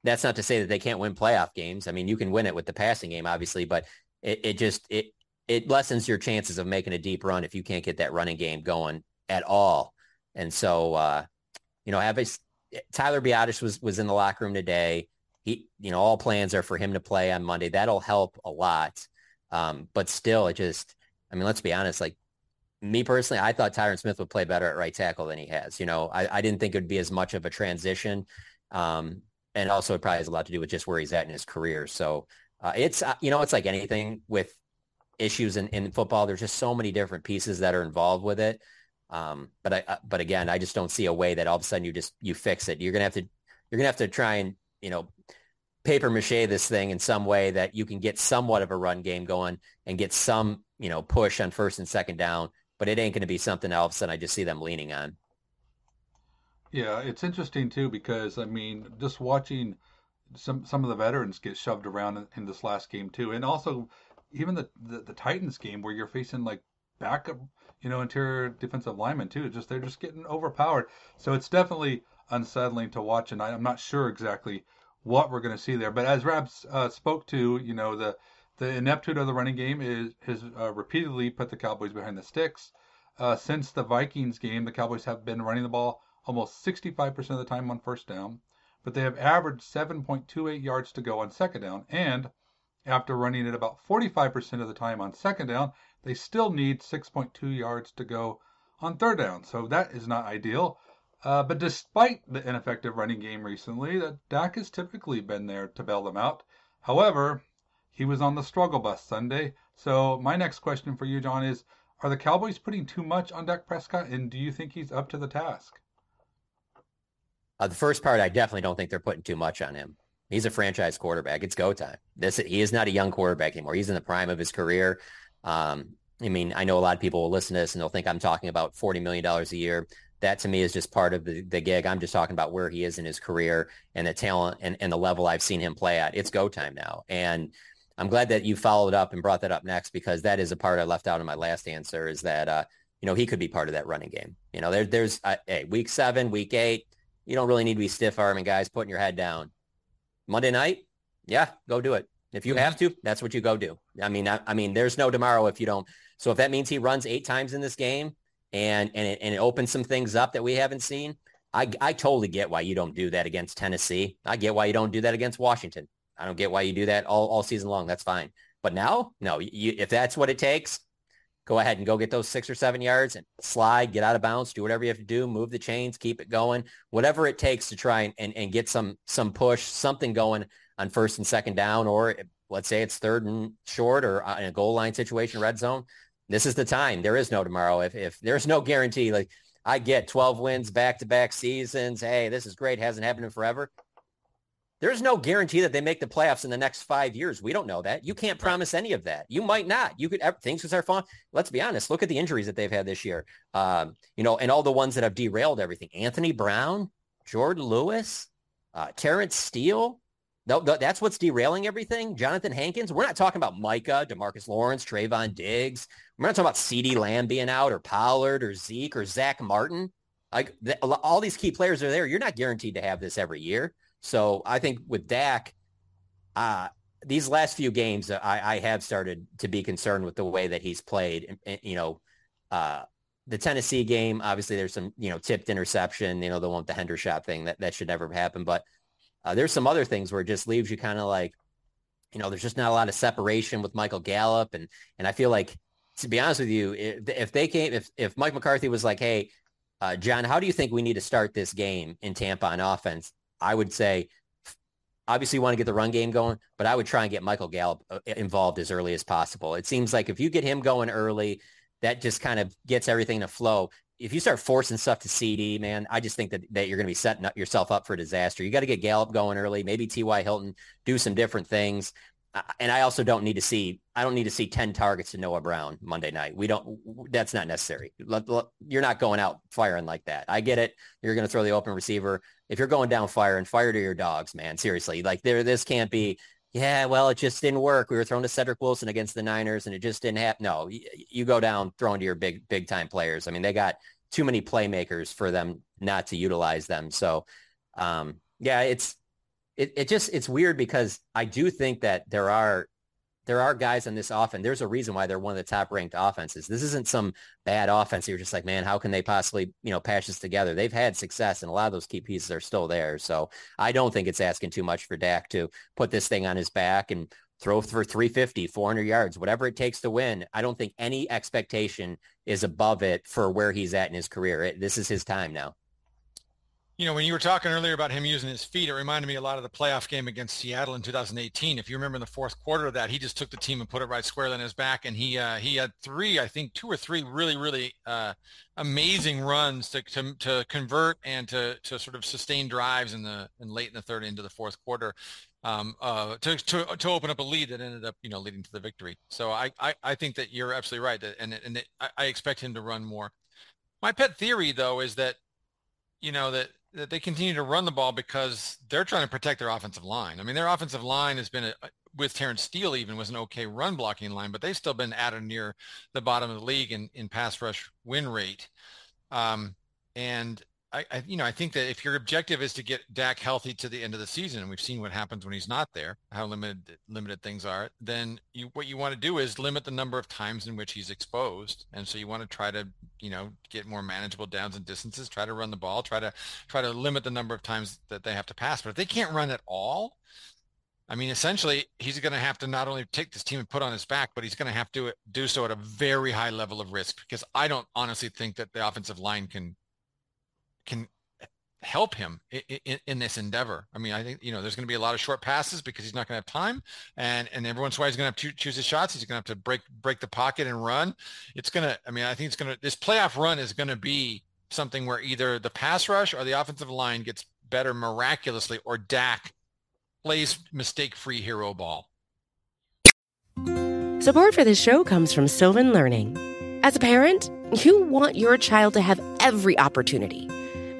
that's not to say that they can't win playoff games. I mean, you can win it with the passing game, obviously, but it, it just it it lessens your chances of making a deep run if you can't get that running game going at all. And so, uh, you know, have a, Tyler Biadasz was was in the locker room today he, you know, all plans are for him to play on Monday. That'll help a lot. Um, but still, it just, I mean, let's be honest, like me personally, I thought Tyron Smith would play better at right tackle than he has. You know, I, I didn't think it would be as much of a transition. Um, and also it probably has a lot to do with just where he's at in his career. So uh, it's, uh, you know, it's like anything with issues in, in football. There's just so many different pieces that are involved with it. Um, but I, uh, but again, I just don't see a way that all of a sudden you just, you fix it. You're going to have to, you're going to have to try and you know, paper mache this thing in some way that you can get somewhat of a run game going and get some, you know, push on first and second down, but it ain't going to be something else sudden I just see them leaning on. Yeah, it's interesting too because I mean, just watching some some of the veterans get shoved around in, in this last game too, and also even the, the, the Titans game where you're facing like backup, you know, interior defensive linemen too. Just they're just getting overpowered. So it's definitely unsettling to watch, and I, am not sure exactly what we're going to see there. But as Rabs uh, spoke to, you know, the the ineptitude of the running game is has uh, repeatedly put the Cowboys behind the sticks. Uh, since the Vikings game, the Cowboys have been running the ball almost 65% of the time on first down, but they have averaged 7.28 yards to go on second down, and after running it about 45% of the time on second down, they still need 6.2 yards to go on third down. So that is not ideal. Uh, but despite the ineffective running game recently, that Dak has typically been there to bail them out. However, he was on the struggle bus Sunday. So my next question for you, Jon, is: Are the Cowboys putting too much on Dak Prescott, and do you think he's up to the task? Uh, the first part, I definitely don't think they're putting too much on him. He's a franchise quarterback. It's go time. This he is not a young quarterback anymore. He's in the prime of his career. Um, I mean, I know a lot of people will listen to this and they'll think I'm talking about $40 million a year. That to me is just part of the, the gig. I'm just talking about where he is in his career and the talent and, and the level I've seen him play at. It's go time now. And I'm glad that you followed up and brought that up next because that is a part I left out in my last answer is that, uh, you know, he could be part of that running game. You know, there, there's, uh, hey, week seven, week eight, you don't really need to be stiff arming guys, putting your head down. Monday night, yeah, go do it. If you have to, that's what you go do. I mean, I, I mean, there's no tomorrow if you don't so if that means he runs eight times in this game and and it, and it opens some things up that we haven't seen, I, I totally get why you don't do that against Tennessee. I get why you don't do that against Washington. I don't get why you do that all, all season long. That's fine. But now, no, you, if that's what it takes, go ahead and go get those six or seven yards and slide, get out of bounds, do whatever you have to do, move the chains, keep it going, whatever it takes to try and, and, and get some some push, something going on first and second down, or let's say it's third and short or uh, in a goal line situation, red zone this is the time. There is no tomorrow. If if there's no guarantee, like I get 12 wins back to back seasons. Hey, this is great. Hasn't happened in forever. There's no guarantee that they make the playoffs in the next five years. We don't know that. You can't promise any of that. You might not. You could things could start falling. Let's be honest. Look at the injuries that they've had this year. Um, you know, and all the ones that have derailed everything. Anthony Brown, Jourdan Lewis, uh, Terence Steele. No, that's what's derailing everything. Jonathan Hankins. We're not talking about Micah, Demarcus Lawrence, Trevon Diggs. We're not talking about CeeDee Lamb being out or Pollard or Zeke or Zack Martin. Like all these key players are there. You're not guaranteed to have this every year. So I think with Dak, uh, these last few games, I, I, have started to be concerned with the way that he's played. You know, uh, the Tennessee game, obviously there's some, you know, tipped interception, you know, the one with the Hendershot thing that, that should never happen. But uh, there's some other things where it just leaves you kind of like, you know, there's just not a lot of separation with Michael Gallup. And, and I feel like, to be honest with you, if, if they came, if, if Mike McCarthy was like, hey, uh, Jon, how do you think we need to start this game in Tampa on offense? I would say, obviously you want to get the run game going, but I would try and get Michael Gallup uh, involved as early as possible. It seems like if you get him going early, that just kind of gets everything to flow if you start forcing stuff to CeeDee, man, I just think that, that you're going to be setting up yourself up for disaster. You got to get Gallup going early, maybe T.Y. Hilton, do some different things. And I also don't need to see, I don't need to see 10 targets to Noah Brown Monday night. We don't, that's not necessary. You're not going out firing like that. I get it. You're going to throw the open receiver. If you're going down fire and fire to your dogs, man, seriously, like there, this can't be, yeah, well, it just didn't work. We were thrown to Cedric Wilson against the Niners and it just didn't happen. No, you, go down throwing to your big, big time players. I mean, they got too many playmakers for them not to utilize them. So, um, yeah, it's, it, it just, it's weird because I do think that there are, there are guys on this offense. There's a reason why they're one of the top ranked offenses. This isn't some bad offense. You're just like, man, how can they possibly, you know, patch this together? They've had success and a lot of those key pieces are still there. So I don't think it's asking too much for Dak to put this thing on his back and throw for 350, 400 yards, whatever it takes to win. I don't think any expectation is above it for where he's at in his career. It, this is his time now. You know, when you were talking earlier about him using his feet, it reminded me a lot of the playoff game against Seattle in 2018. If you remember in the fourth quarter of that, he just took the team and put it right squarely on his back, and he uh, he had three, I think, two or three really really uh, amazing runs to, to, to convert and to to sort of sustain drives in the in late in the third into the fourth quarter um, uh, to, to, to open up a lead that ended up, you know, leading to the victory. So I, I, I think that you're absolutely right. That, and and it, I expect him to run more. My pet theory, though, is that, you know, that, that they continue to run the ball because they're trying to protect their offensive line. I mean, their offensive line has been, a, with Terence Steele even, was an okay run blocking line, but they've still been at or near the bottom of the league in, in pass rush win rate. Um, and I, I, you know, I think that if your objective is to get Dak healthy to the end of the season, and we've seen what happens when he's not there, how limited limited things are, then you what you want to do is limit the number of times in which he's exposed, and so you want to try to, you know, get more manageable downs and distances, try to run the ball, try to try to limit the number of times that they have to pass. But if they can't run at all, I mean, essentially, he's going to have to not only take this team and put on his back, but he's going to have to do so at a very high level of risk because I don't honestly think that the offensive line can can help him in, in, in, this endeavor. I mean, I think, you know, there's going to be a lot of short passes because he's not going to have time. And, and every once in a while he's going to have to choose his shots. He's going to have to break, break the pocket and run. It's going to, I mean, I think it's going to, this playoff run is going to be something where either the pass rush or the offensive line gets better miraculously or Dak plays mistake-free hero ball. Support for this show comes from Sylvan Learning. As a parent, you want your child to have every opportunity –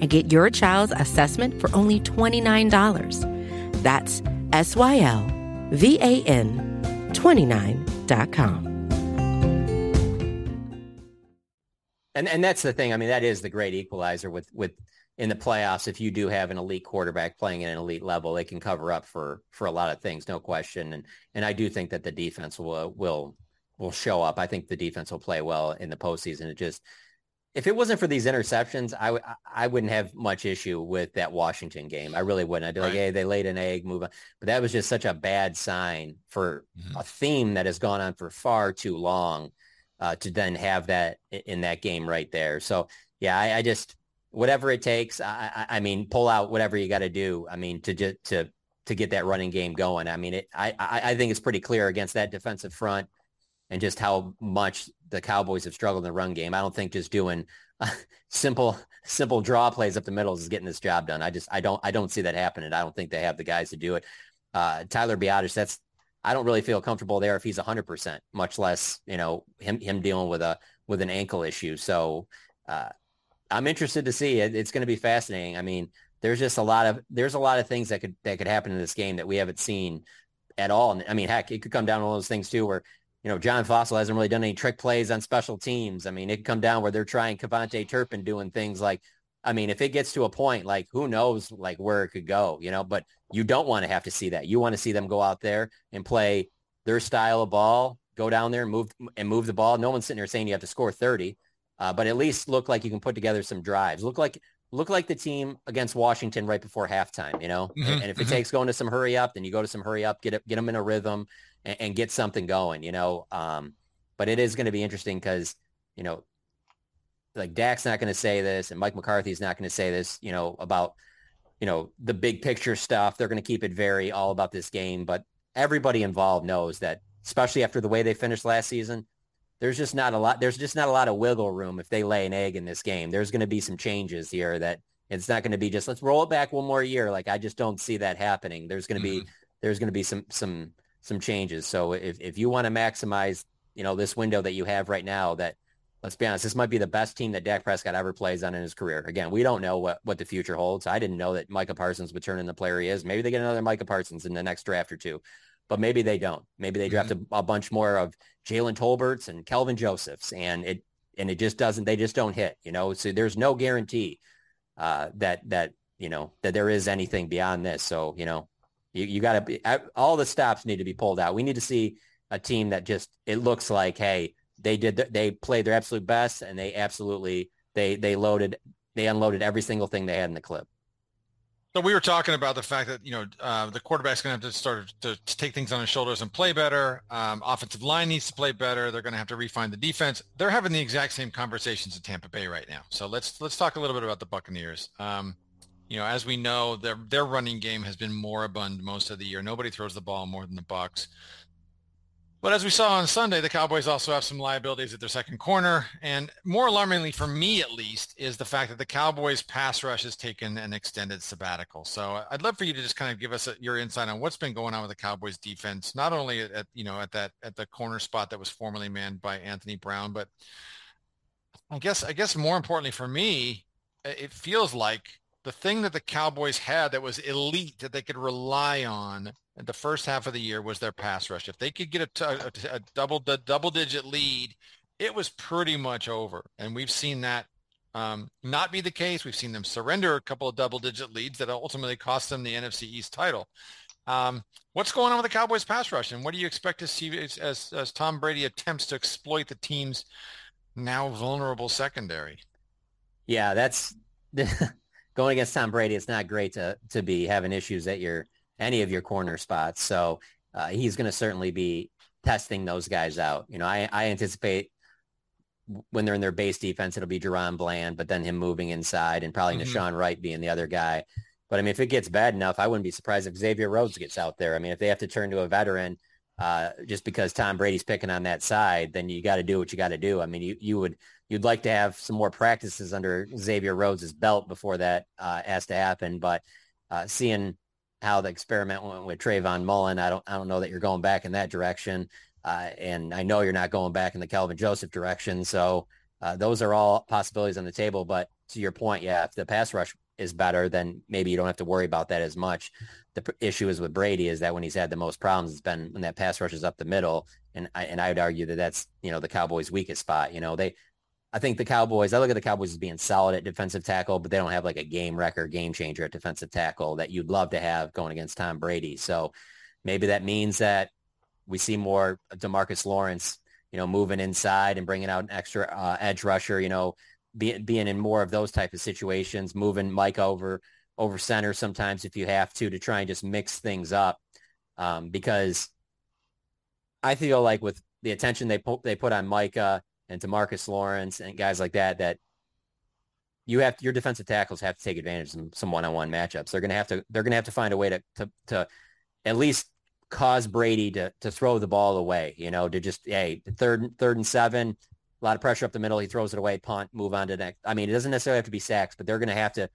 and get your child's assessment for only $29. That's S Y L VAN29.com. And and that's the thing. I mean, that is the great equalizer with with in the playoffs. If you do have an elite quarterback playing at an elite level, they can cover up for for a lot of things, no question. And and I do think that the defense will will will show up. I think the defense will play well in the postseason. It just if it wasn't for these interceptions, I w- I wouldn't have much issue with that Washington game. I really wouldn't. I'd be right. like, hey, they laid an egg, move on. But that was just such a bad sign for mm-hmm. a theme that has gone on for far too long uh, to then have that in that game right there. So yeah, I, I just whatever it takes. I, I, I mean, pull out whatever you got to do. I mean, to just to to get that running game going. I mean, it. I I think it's pretty clear against that defensive front and just how much the Cowboys have struggled in the run game. I don't think just doing uh, simple simple draw plays up the middle is getting this job done. I just I don't I don't see that happening. I don't think they have the guys to do it. Uh, Tyler Biadasz, that's I don't really feel comfortable there if he's 100%, much less, you know, him him dealing with a with an ankle issue. So uh, I'm interested to see. It, it's going to be fascinating. I mean, there's just a lot of there's a lot of things that could that could happen in this game that we haven't seen at all. I mean, heck, it could come down to one of those things too, where you know, John Fassel hasn't really done any trick plays on special teams. I mean, it could come down where they're trying KaVontae Turpin doing things like, I mean, if it gets to a point, like who knows, like where it could go, you know, but you don't want to have to see that. You want to see them go out there and play their style of ball, go down there and move and move the ball. No one's sitting there saying you have to score 30, uh, but at least look like you can put together some drives. Look like look like the team against Washington right before halftime, you know. Mm-hmm. And, and, if it mm-hmm. takes going to some hurry up, then you go to some hurry up, get it, get them in a rhythm, and, and get something going, you know. Um, but it is going to be interesting because, you know, like Dak's not going to say this and Mike McCarthy's not going to say this, you know, about, you know, the big picture stuff. They're going to keep it very all about this game. But everybody involved knows that, especially after the way they finished last season, there's just not a lot. There's just not a lot of wiggle room if they lay an egg in this game. There's going to be some changes here that it's not going to be just let's roll it back one more year. Like I just don't see that happening. There's going to mm-hmm. be there's going to be some some some changes. So if, if you want to maximize, you know, this window that you have right now, that let's be honest, this might be the best team that Dak Prescott ever plays on in his career. Again, we don't know what, what the future holds. I didn't know that Micah Parsons would turn into the player he is. Maybe they get another Micah Parsons in the next draft or two, but maybe they don't. Maybe they draft mm-hmm. a, a, bunch more of Jalen Tolberts and Kelvin Josephs, and it and it just doesn't. They just don't hit. You know, so there's no guarantee uh, that that you know that there is anything beyond this. So you know, you, you got to be all the stops need to be pulled out. We need to see a team that just it looks like, hey, they did they played their absolute best and they absolutely they they loaded they unloaded every single thing they had in the clip. So we were talking about the fact that you know uh, the quarterback's going to have to start to, to, take things on his shoulders and play better. Um, offensive line needs to play better. They're going to have to refine the defense. They're having the exact same conversations in Tampa Bay right now. So let's let's talk a little bit about the Buccaneers. Um, you know, as we know, their their running game has been moribund most of the year. Nobody throws the ball more than the Bucks. But as we saw on Sunday, the Cowboys also have some liabilities at their second corner. And more alarmingly for me, at least, is the fact that the Cowboys pass rush has taken an extended sabbatical. So I'd love for you to just kind of give us a, your insight on what's been going on with the Cowboys defense, not only at, you know, at that, at the corner spot that was formerly manned by Anthony Brown, but I guess, I guess more importantly for me, it feels like the thing that the Cowboys had that was elite that they could rely on in the first half of the year was their pass rush. If they could get a, double a double digit lead, it was pretty much over. And we've seen that um, not be the case. We've seen them surrender a couple of double digit leads that ultimately cost them the NFC East title. Um, what's going on with the Cowboys pass rush, and what do you expect to see as, as, as Tom Brady attempts to exploit the team's now vulnerable secondary? Yeah, that's going against Tom Brady. It's not great to to be having issues at your any of your corner spots. So uh, he's going to certainly be testing those guys out. You know, I, I anticipate when they're in their base defense, it'll be DaRon Bland, but then him moving inside and probably mm-hmm. Nahshon Wright being the other guy. But I mean, if it gets bad enough, I wouldn't be surprised if Xavier Rhodes gets out there. I mean, if they have to turn to a veteran uh, just because Tom Brady's picking on that side, then you got to do what you got to do. I mean, you, you would you'd like to have some more practices under Xavier Rhodes' belt before that uh, has to happen. But uh, seeing how the experiment went with Trayvon Mullen. I don't I don't know that you're going back in that direction. Uh, and I know you're not going back in the Kelvin Joseph direction. So uh, those are all possibilities on the table. But to your point, yeah, if the pass rush is better, then maybe you don't have to worry about that as much. The p- issue is with Brady is that when he's had the most problems, it's been when that pass rush is up the middle. And I, and I would argue that that's, you know, the Cowboys' weakest spot. You know, they, I think the Cowboys, I look at the Cowboys as being solid at defensive tackle, but they don't have like a game record, game changer at defensive tackle that you'd love to have going against Tom Brady. So maybe that means that we see more Demarcus Lawrence, you know, moving inside and bringing out an extra uh, edge rusher, you know, be, being in more of those type of situations, moving Mike over, over center sometimes if you have to, to try and just mix things up. Um, because I feel like with the attention they they put on Micah, and Demarcus Lawrence and guys like that that you have your defensive tackles have to take advantage of some one-on-one matchups. They're going to have to they're going to have to find a way to to to at least cause Brady to to throw the ball away. You know, to just hey third third and seven, a lot of pressure up the middle. He throws it away, punt, move on to next. I mean, it doesn't necessarily have to be sacks, but they're going to have to.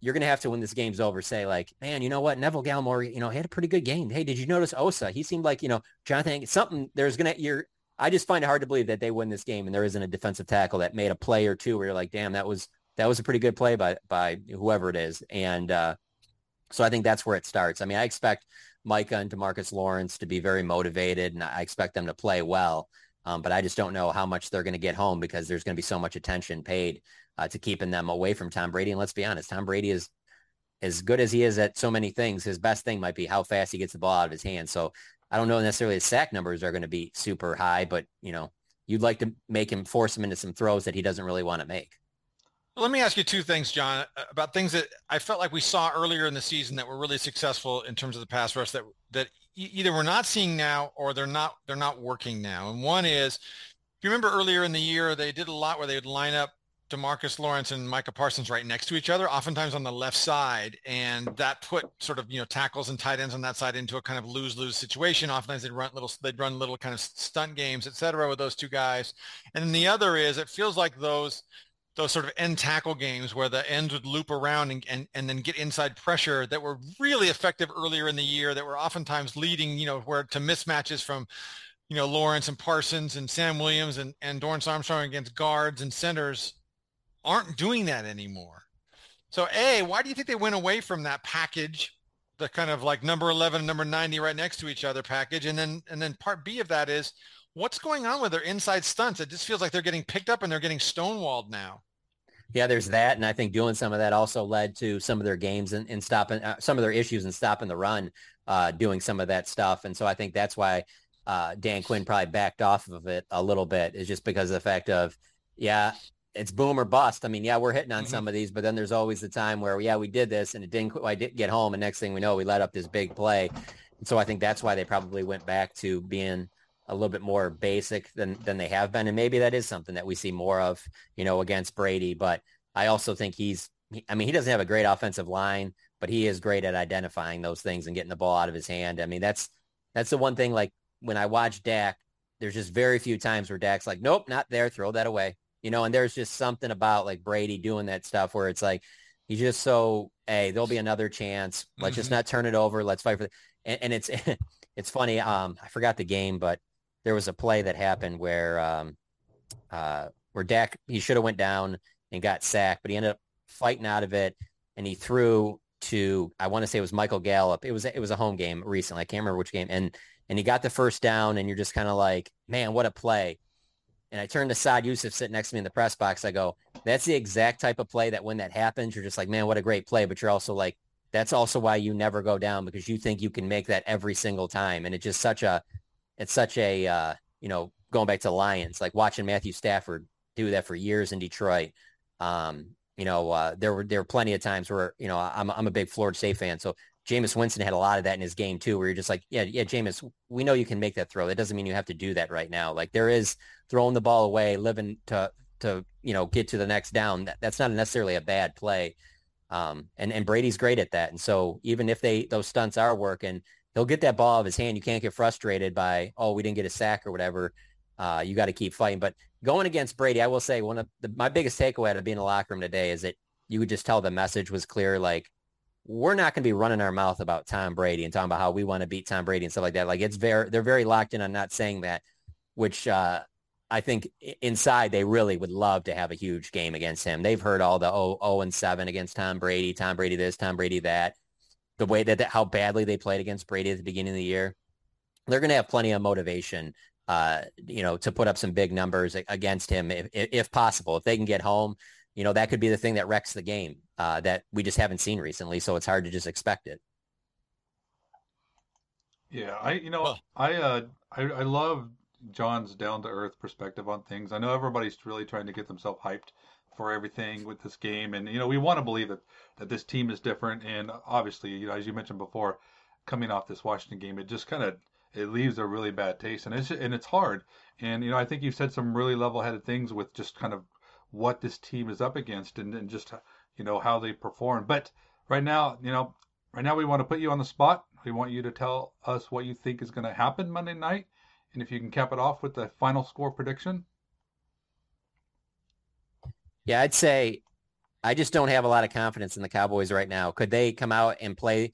You're going to have to, when this game's over, say like, man, you know what? Neville Gallimore, you know, he had a pretty good game. Hey, did you notice Osa? He seemed like, you know, Jonathan, something there's going to, you're, I just find it hard to believe that they win this game and there isn't a defensive tackle that made a play or two where you're like, damn, that was that was a pretty good play by by whoever it is. And uh, so I think that's where it starts. I mean, I expect Micah and Demarcus Lawrence to be very motivated and I expect them to play well. Um, but I just don't know how much they're going to get home because there's going to be so much attention paid uh, to keeping them away from Tom Brady. And let's be honest, Tom Brady is as good as he is at so many things. His best thing might be how fast he gets the ball out of his hands. So I don't know necessarily the sack numbers are going to be super high, but you know, you'd like to make him force him into some throws that he doesn't really want to make. Let me ask you two things, Jon, uh, about things that I felt like we saw earlier in the season that were really successful in terms of the pass rush that that either we're not seeing now or they're not they're not working now. And one is, if you remember earlier in the year, they did a lot where they would line up Demarcus Lawrence and Micah Parsons right next to each other, oftentimes on the left side, and that put sort of you know tackles and tight ends on that side into a kind of lose lose situation. Oftentimes they'd run little they'd run little kind of stunt games, et cetera, with those two guys. And then the other is it feels like those those sort of end tackle games where the ends would loop around and, and, and then get inside pressure that were really effective earlier in the year that were oftentimes leading, you know, where to mismatches from, you know, Lawrence and Parsons and Sam Williams and, and Dorance Armstrong against guards and centers aren't doing that anymore. So A, why do you think they went away from that package, the kind of like number 11, number 90 right next to each other package? And then, and then part B of that is what's going on with their inside stunts? It just feels like they're getting picked up and they're getting stonewalled now. Yeah, there's that. And I think doing some of that also led to some of their games and, and stopping uh, some of their issues and stopping the run, uh, doing some of that stuff. And so I think that's why uh, Dan Quinn probably backed off of it a little bit is just because of the fact of, yeah, it's boom or bust. I mean, yeah, we're hitting on Mhm. some of these, but then there's always the time where, yeah, we did this and it didn't quite didn't get home. And next thing we know, we let up this big play. And so I think that's why they probably went back to being a little bit more basic than, than they have been. And maybe that is something that we see more of, you know, against Brady. But I also think he's, I mean, he doesn't have a great offensive line, but he is great at identifying those things and getting the ball out of his hand. I mean, that's, that's the one thing, like when I watch Dak, there's just very few times where Dak's like, nope, not there. Throw that away you know, and there's just something about like Brady doing that stuff where it's like he's just so hey, there'll be another chance. Let's just Mhm. not turn it over. Let's fight for it. and, and it's it's funny. Um, I forgot the game, but there was a play that happened where um, uh, where Dak he should have went down and got sacked, but he ended up fighting out of it, and he threw to I want to say it was Michael Gallup. It was it was a home game recently. I can't remember which game, and and he got the first down, and you're just kind of like, man, what a play. And I turned to Saad Yusuf sitting next to me in the press box. I go, that's the exact type of play that when that happens, you're just like, man, what a great play. But you're also like, that's also why you never go down because you think you can make that every single time. And it's just such a, it's such a, uh, you know, going back to Lions, like watching Matthew Stafford do that for years in Detroit. Um, you know, uh, there were there were plenty of times where you know I'm I'm a big Florida State fan, so Jameis Winston had a lot of that in his game too, where you're just like, yeah, yeah, Jameis, we know you can make that throw. That doesn't mean you have to do that right now. Like there is throwing the ball away, living to to you know get to the next down. That, that's not necessarily a bad play. Um, and and Brady's great at that. And so even if they those stunts are working, he'll get that ball out of his hand. You can't get frustrated by oh we didn't get a sack or whatever. Uh, you got to keep fighting. But going against Brady, I will say one of the, my biggest takeaway out of being in the locker room today is that you could just tell the message was clear. Like we're not going to be running our mouth about Tom Brady and talking about how we want to beat Tom Brady and stuff like that. Like it's very, they're very locked in on not saying that, which uh, I think inside they really would love to have a huge game against him. They've heard all the oh, oh and 7 against Tom Brady, Tom Brady this, Tom Brady that, the way that, that how badly they played against Brady at the beginning of the year. They're going to have plenty of motivation, uh, you know, to put up some big numbers against him if, if possible. If they can get home, you know, that could be the thing that wrecks the game uh, that we just haven't seen recently. So it's hard to just expect it. Yeah, I you know I uh I, I love Jon's down to earth perspective on things. I know everybody's really trying to get themselves hyped for everything with this game, and you know we want to believe that that this team is different. And obviously, you know, as you mentioned before, coming off this Washington game, it just kind of it leaves a really bad taste, and it's and it's hard. And you know, I think you've said some really level-headed things with just kind of what this team is up against, and, and just you know how they perform. But right now, you know, right now we want to put you on the spot. We want you to tell us what you think is going to happen Monday night, and if you can cap it off with the final score prediction. Yeah, I'd say I just don't have a lot of confidence in the Cowboys right now. Could they come out and play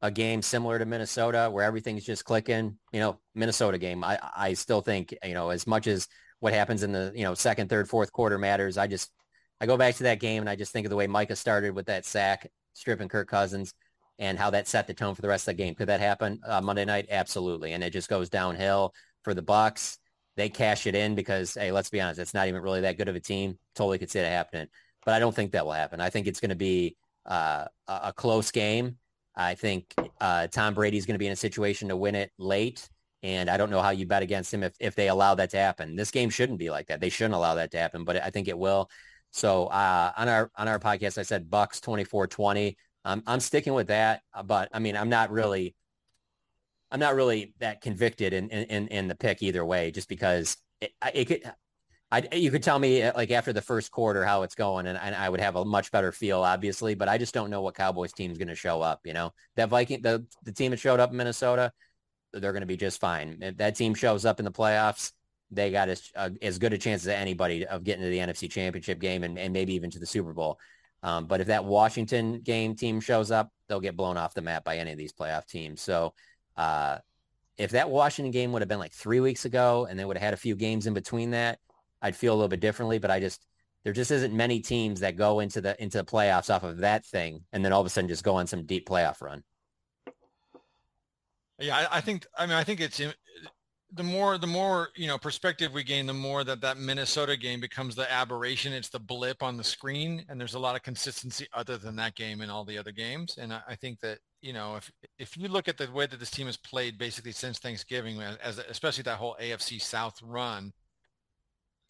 a game similar to Minnesota where everything's just clicking? You know, Minnesota game. I I still think, you know, as much as what happens in the, you know, second, third, fourth quarter matters, I just I go back to that game and I just think of the way Micah started with that sack, stripping Kirk Cousins and how that set the tone for the rest of the game. Could that happen uh, Monday night? Absolutely. And it just goes downhill for the Bucks. They cash it in because, hey, let's be honest, it's not even really that good of a team. Totally could see that happening. But I don't think that will happen. I think it's going to be uh, a close game. I think uh, Tom Brady's going to be in a situation to win it late. And I don't know how you bet against him if, if they allow that to happen. This game shouldn't be like that. They shouldn't allow that to happen, but I think it will. So uh, on our on our podcast, I said Bucks 24-20. Um, I'm sticking with that, uh, but I mean, I'm not really, I'm not really that convicted in in, in the pick either way, just because it, it could, I you could tell me uh, like after the first quarter how it's going, and, and I would have a much better feel, obviously. But I just don't know what Cowboys team is going to show up. You know, that Viking, the the team that showed up in Minnesota, they're going to be just fine. If that team shows up in the playoffs, they got as, uh, as good a chance as anybody of getting to the NFC Championship game and, and maybe even to the Super Bowl. Um, but if that Washington game team shows up, they'll get blown off the map by any of these playoff teams. So uh, if that Washington game would have been like three weeks ago and they would have had a few games in between that, I'd feel a little bit differently. But I just there just isn't many teams that go into the into the playoffs off of that thing and then all of a sudden just go on some deep playoff run. Yeah, I, I think. I mean, I think it's the more the more you know perspective we gain, the more that that Minnesota game becomes the aberration. It's the blip on the screen, and there's a lot of consistency other than that game and all the other games. And I, I think that you know if if you look at the way that this team has played basically since Thanksgiving, as, especially that whole AFC South run,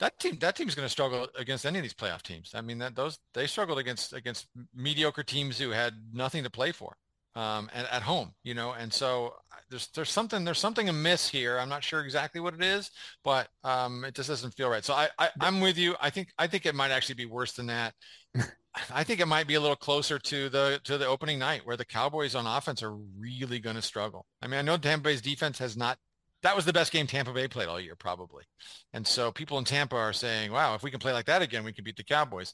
that team that team's going to struggle against any of these playoff teams. I mean, that those they struggled against against mediocre teams who had nothing to play for um, at, at home, you know. And so there's there's something there's something amiss here. I'm not sure exactly what it is, but um, it just doesn't feel right. So I, I I'm with you. I think I think it might actually be worse than that. I think it might be a little closer to the to the opening night where the Cowboys on offense are really going to struggle. I mean, I know Tampa Bay's defense has not that was the best game Tampa Bay played all year, probably. And so people in Tampa are saying, wow, if we can play like that again, we can beat the Cowboys.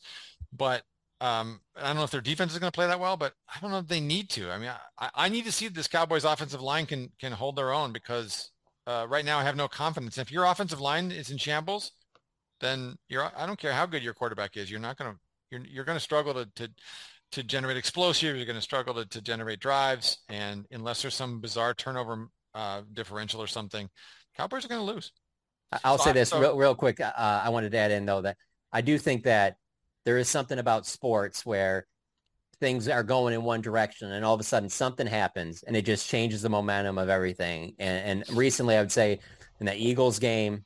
But um, I don't know if their defense is going to play that well, but I don't know if they need to. I mean, I, I need to see this Cowboys offensive line can can hold their own because uh, right now I have no confidence. If your offensive line is in shambles, then you're I don't care how good your quarterback is, you're not going to you're you're going to struggle to to to generate explosives. You're going to struggle to, to generate drives, and unless there's some bizarre turnover uh, differential or something, Cowboys are going to lose. I'll so say this so, real, real quick. Uh, I wanted to add in though that I do think that there is something about sports where things are going in one direction and all of a sudden something happens and it just changes the momentum of everything. And, and recently I would say in the Eagles game,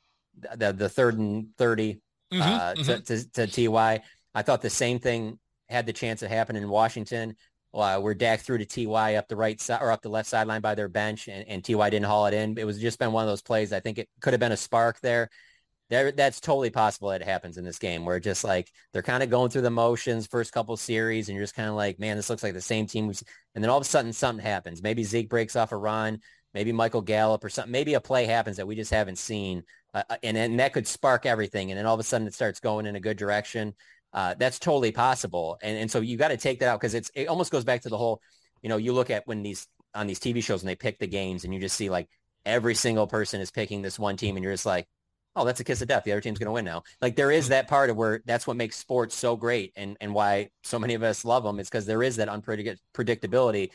the, the third and 30 mm-hmm, uh, mm-hmm. To, to, to TY, I thought the same thing had the chance of happening in Washington uh, where Dak threw to Ty up the right side or up the left sideline by their bench, and, and Ty didn't haul it in. It was just been one of those plays. I think it could have been a spark there. That's totally possible that it happens in this game where just like they're kind of going through the motions first couple series, and you're just kind of like, man, this looks like the same team. And then all of a sudden something happens. Maybe Zeke breaks off a run. Maybe Michael Gallup or something. Maybe a play happens that we just haven't seen, uh, uh and and that could spark everything. And then all of a sudden it starts going in a good direction uh, that's totally possible. And, and so you got to take that out because it's, it almost goes back to the whole, you know, you look at when these, on these TV shows and they pick the games and you just see like every single person is picking this one team and you're just like, oh, that's a kiss of death. The other team's going to win now. Like there is hmm. that part of where that's what makes sports so great and, and why so many of us love them is because there is that unpredictability.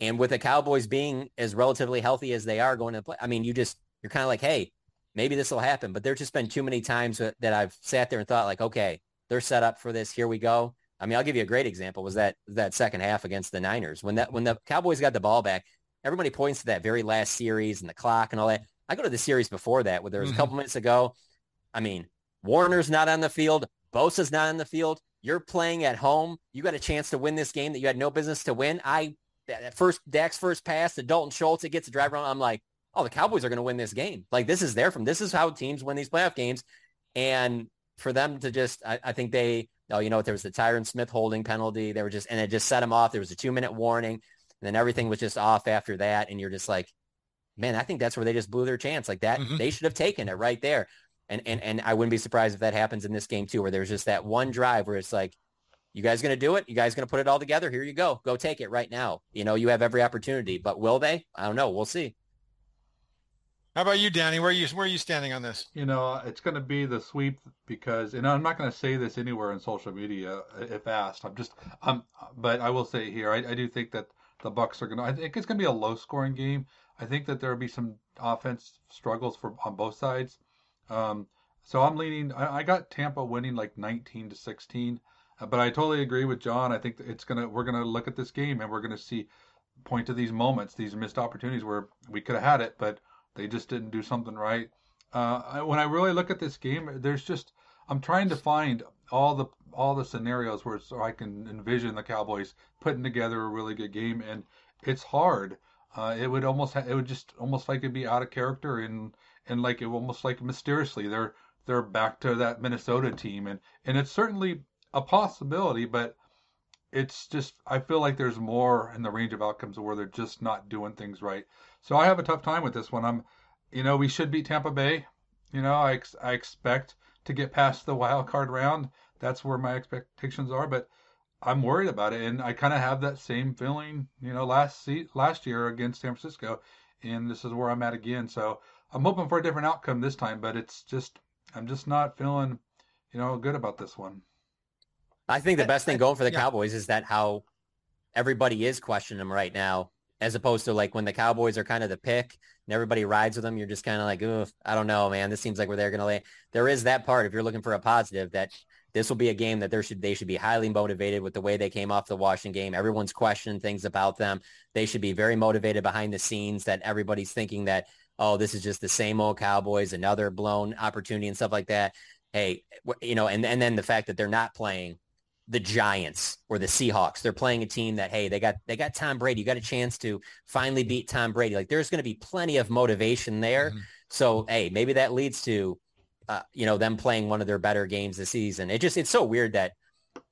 And with the Cowboys being as relatively healthy as they are going to play, I mean, you just, you're kind of like, hey, maybe this will happen. But there's just been too many times that I've sat there and thought like, okay, they're set up for this. Here we go. I mean, I'll give you a great example was that that second half against the Niners. When that when the Cowboys got the ball back, everybody points to that very last series and the clock and all that. I go to the series before that where there was mm-hmm. a couple minutes ago. I mean, Warner's not on the field. Bosa's not on the field. You're playing at home. You got a chance to win this game that you had no business to win. I that first Dak's first pass to Dalton Schultz, it gets a drive around. I'm like, oh, the Cowboys are going to win this game. Like this is there from. This is how teams win these playoff games. And for them to just, I, I think they, oh, you know, what? there was the Tyron Smith holding penalty. They were just, and it just set them off. There was a two minute warning. And then everything was just off after that. And you're just like, man, I think that's where they just blew their chance. Like that, mm-hmm. they should have taken it right there. And, and, and I wouldn't be surprised if that happens in this game too, where there's just that one drive where it's like, you guys going to do it? You guys going to put it all together? Here you go. Go take it right now. You know, you have every opportunity, but will they? I don't know. We'll see. How about you, Danny? Where are you where are you standing on this? You know, it's going to be the sweep because, and I'm not going to say this anywhere in social media uh, if asked. I'm just, um, but I will say here, I, I do think that the Bucs are going to. I think it's going to be a low scoring game. I think that there will be some offense struggles for on both sides. Um, so I'm leaning. I, I got Tampa winning like 19 to 16, uh, but I totally agree with Jon. I think it's gonna. We're gonna look at this game and we're gonna see point to these moments, these missed opportunities where we could have had it, but they just didn't do something right. Uh, when I really look at this game, there's just I'm trying to find all the all the scenarios where so I can envision the Cowboys putting together a really good game, and it's hard. Uh, it would almost ha- it would just almost like it'd be out of character and and like it almost like mysteriously they're they're back to that Minnesota team, and and it's certainly a possibility, but it's just I feel like there's more in the range of outcomes where they're just not doing things right. So I have a tough time with this one. I'm, you know, we should beat Tampa Bay. You know, I ex- I expect to get past the wild card round. That's where my expectations are, but I'm worried about it, and I kind of have that same feeling. You know, last se- last year against San Francisco, and this is where I'm at again. So I'm hoping for a different outcome this time, but it's just I'm just not feeling, you know, good about this one. I think the best thing going for the yeah. Cowboys is that how everybody is questioning them right now, as opposed to like when the Cowboys are kind of the pick and everybody rides with them. You're just kind of like, oh, I don't know, man. This seems like where they're going to lay. There is that part. If you're looking for a positive, that this will be a game that there should they should be highly motivated with the way they came off the Washington game. Everyone's questioning things about them. They should be very motivated behind the scenes. That everybody's thinking that oh, this is just the same old Cowboys, another blown opportunity and stuff like that hey, you know, and and then the fact that they're not playing the Giants or the Seahawks. They're playing a team that hey, they got they got Tom Brady. You got a chance to finally beat Tom Brady. Like there's going to be plenty of motivation there. Mm-hmm. So hey, maybe that leads to uh, you know them playing one of their better games this season. It just it's so weird that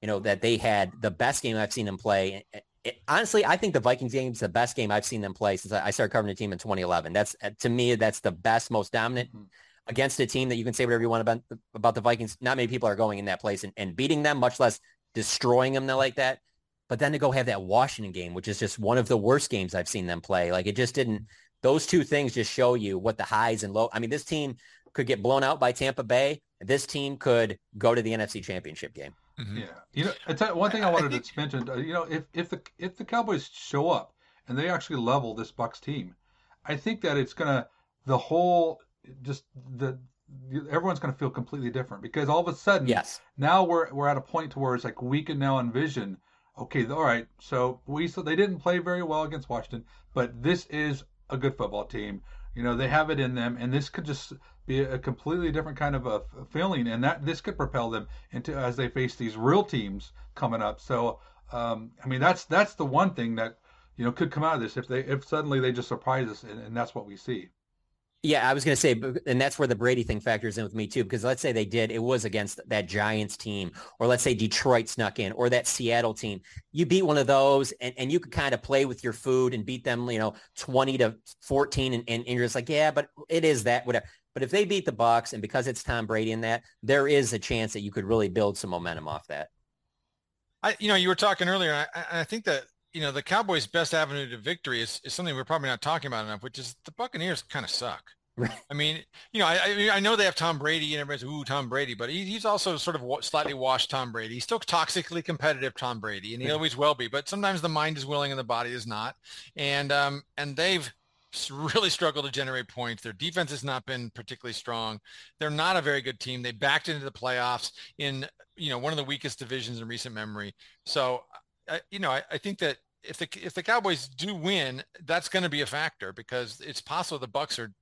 you know that they had the best game I've seen them play. It, it, honestly, I think the Vikings game is the best game I've seen them play since I started covering the team in 2011. That's to me that's the best, most dominant. Mm-hmm against a team that you can say whatever you want about about the Vikings. Not many people are going in that place and, and beating them, much less destroying them like that. But then to go have that Washington game, which is just one of the worst games I've seen them play. Like it just didn't. Those two things just show you what the highs and low. I mean, this team could get blown out by Tampa Bay. This team could go to the NFC Championship game. Mm-hmm. Yeah, you know, it's one thing I wanted I think... to mention. Uh, you know, if if the if the Cowboys show up and they actually level this Bucs team, I think that it's gonna the whole just the everyone's going to feel completely different because all of a sudden, yes, now we're we're at a point to where it's like we can now envision. Okay, all right. So we so they didn't play very well against Washington, but this is a good football team. You know they have it in them, and this could just be a completely different kind of a feeling, and that this could propel them into as they face these real teams coming up. So um, I mean that's that's the one thing that you know could come out of this if they if suddenly they just surprise us, and, and that's what we see. Yeah, I was going to say, and that's where the Brady thing factors in with me too, because let's say they did, it was against that Giants team, or let's say Detroit snuck in, or that Seattle team. You beat one of those, and, and you could kind of play with your food and beat them, you know, 20 to 14, and, and, and you're just like, yeah, but it is that, whatever. But if they beat the Bucs, and because it's Tom Brady in that, there is a chance that you could really build some momentum off that. I, you know, you were talking earlier, I, I think that you know, the Cowboys' best avenue to victory is, is something we're probably not talking about enough, which is the Buccaneers kind of suck. Right. I mean, you know, I, I, I know they have Tom Brady and everybody's ooh Tom Brady, but he, he's also sort of slightly washed Tom Brady. He's still toxically competitive Tom Brady, and he always will be. But sometimes the mind is willing and the body is not. And um, and they've really struggled to generate points. Their defense has not been particularly strong. They're not a very good team. They backed into the playoffs in you know one of the weakest divisions in recent memory. So, I, you know, I, I think that if the if the Cowboys do win, that's going to be a factor because it's possible the Bucs are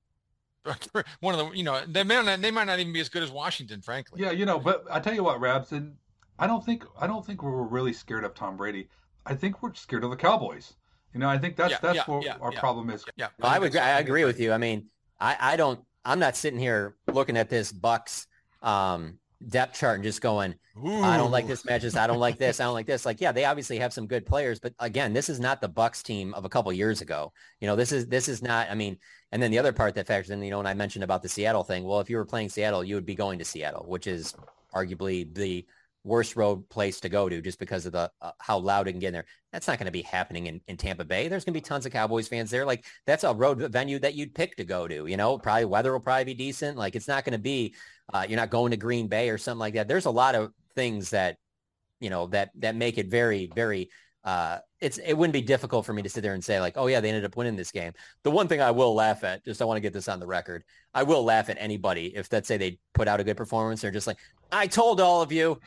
one of the you know they may not they might not even be as good as Washington, frankly. Yeah, you know, but I tell you what, Rabson, I don't think I don't think we're really scared of Tom Brady. I think we're scared of the Cowboys. You know, I think that's yeah, that's yeah, what yeah, our problem is. Yeah, well, I would I agree with you. I mean, I I don't I'm not sitting here looking at this Bucs um, depth chart and just going, Ooh. I don't like this matches. I don't like this. I don't like this. Like, yeah, they obviously have some good players, but again, this is not the Bucs team of a couple years ago. You know, this is this is not. I mean, and then the other part that factors in, you know, when I mentioned about the Seattle thing, well, if you were playing Seattle, you would be going to Seattle, which is arguably the worst road place to go to just because of the uh, how loud it can get in there. That's not going to be happening in, in Tampa Bay. There's going to be tons of Cowboys fans there. Like that's a road venue that you'd pick to go to. You know, probably weather will probably be decent. Like it's not going to be uh, you're not going to Green Bay or something like that. There's a lot of things that you know that that make it very very uh, it's it wouldn't be difficult for me to sit there and say like, oh yeah, they ended up winning this game. The one thing I will laugh at, just I want to get this on the record, I will laugh at anybody if let's say they put out a good performance, they're just like, I told all of you.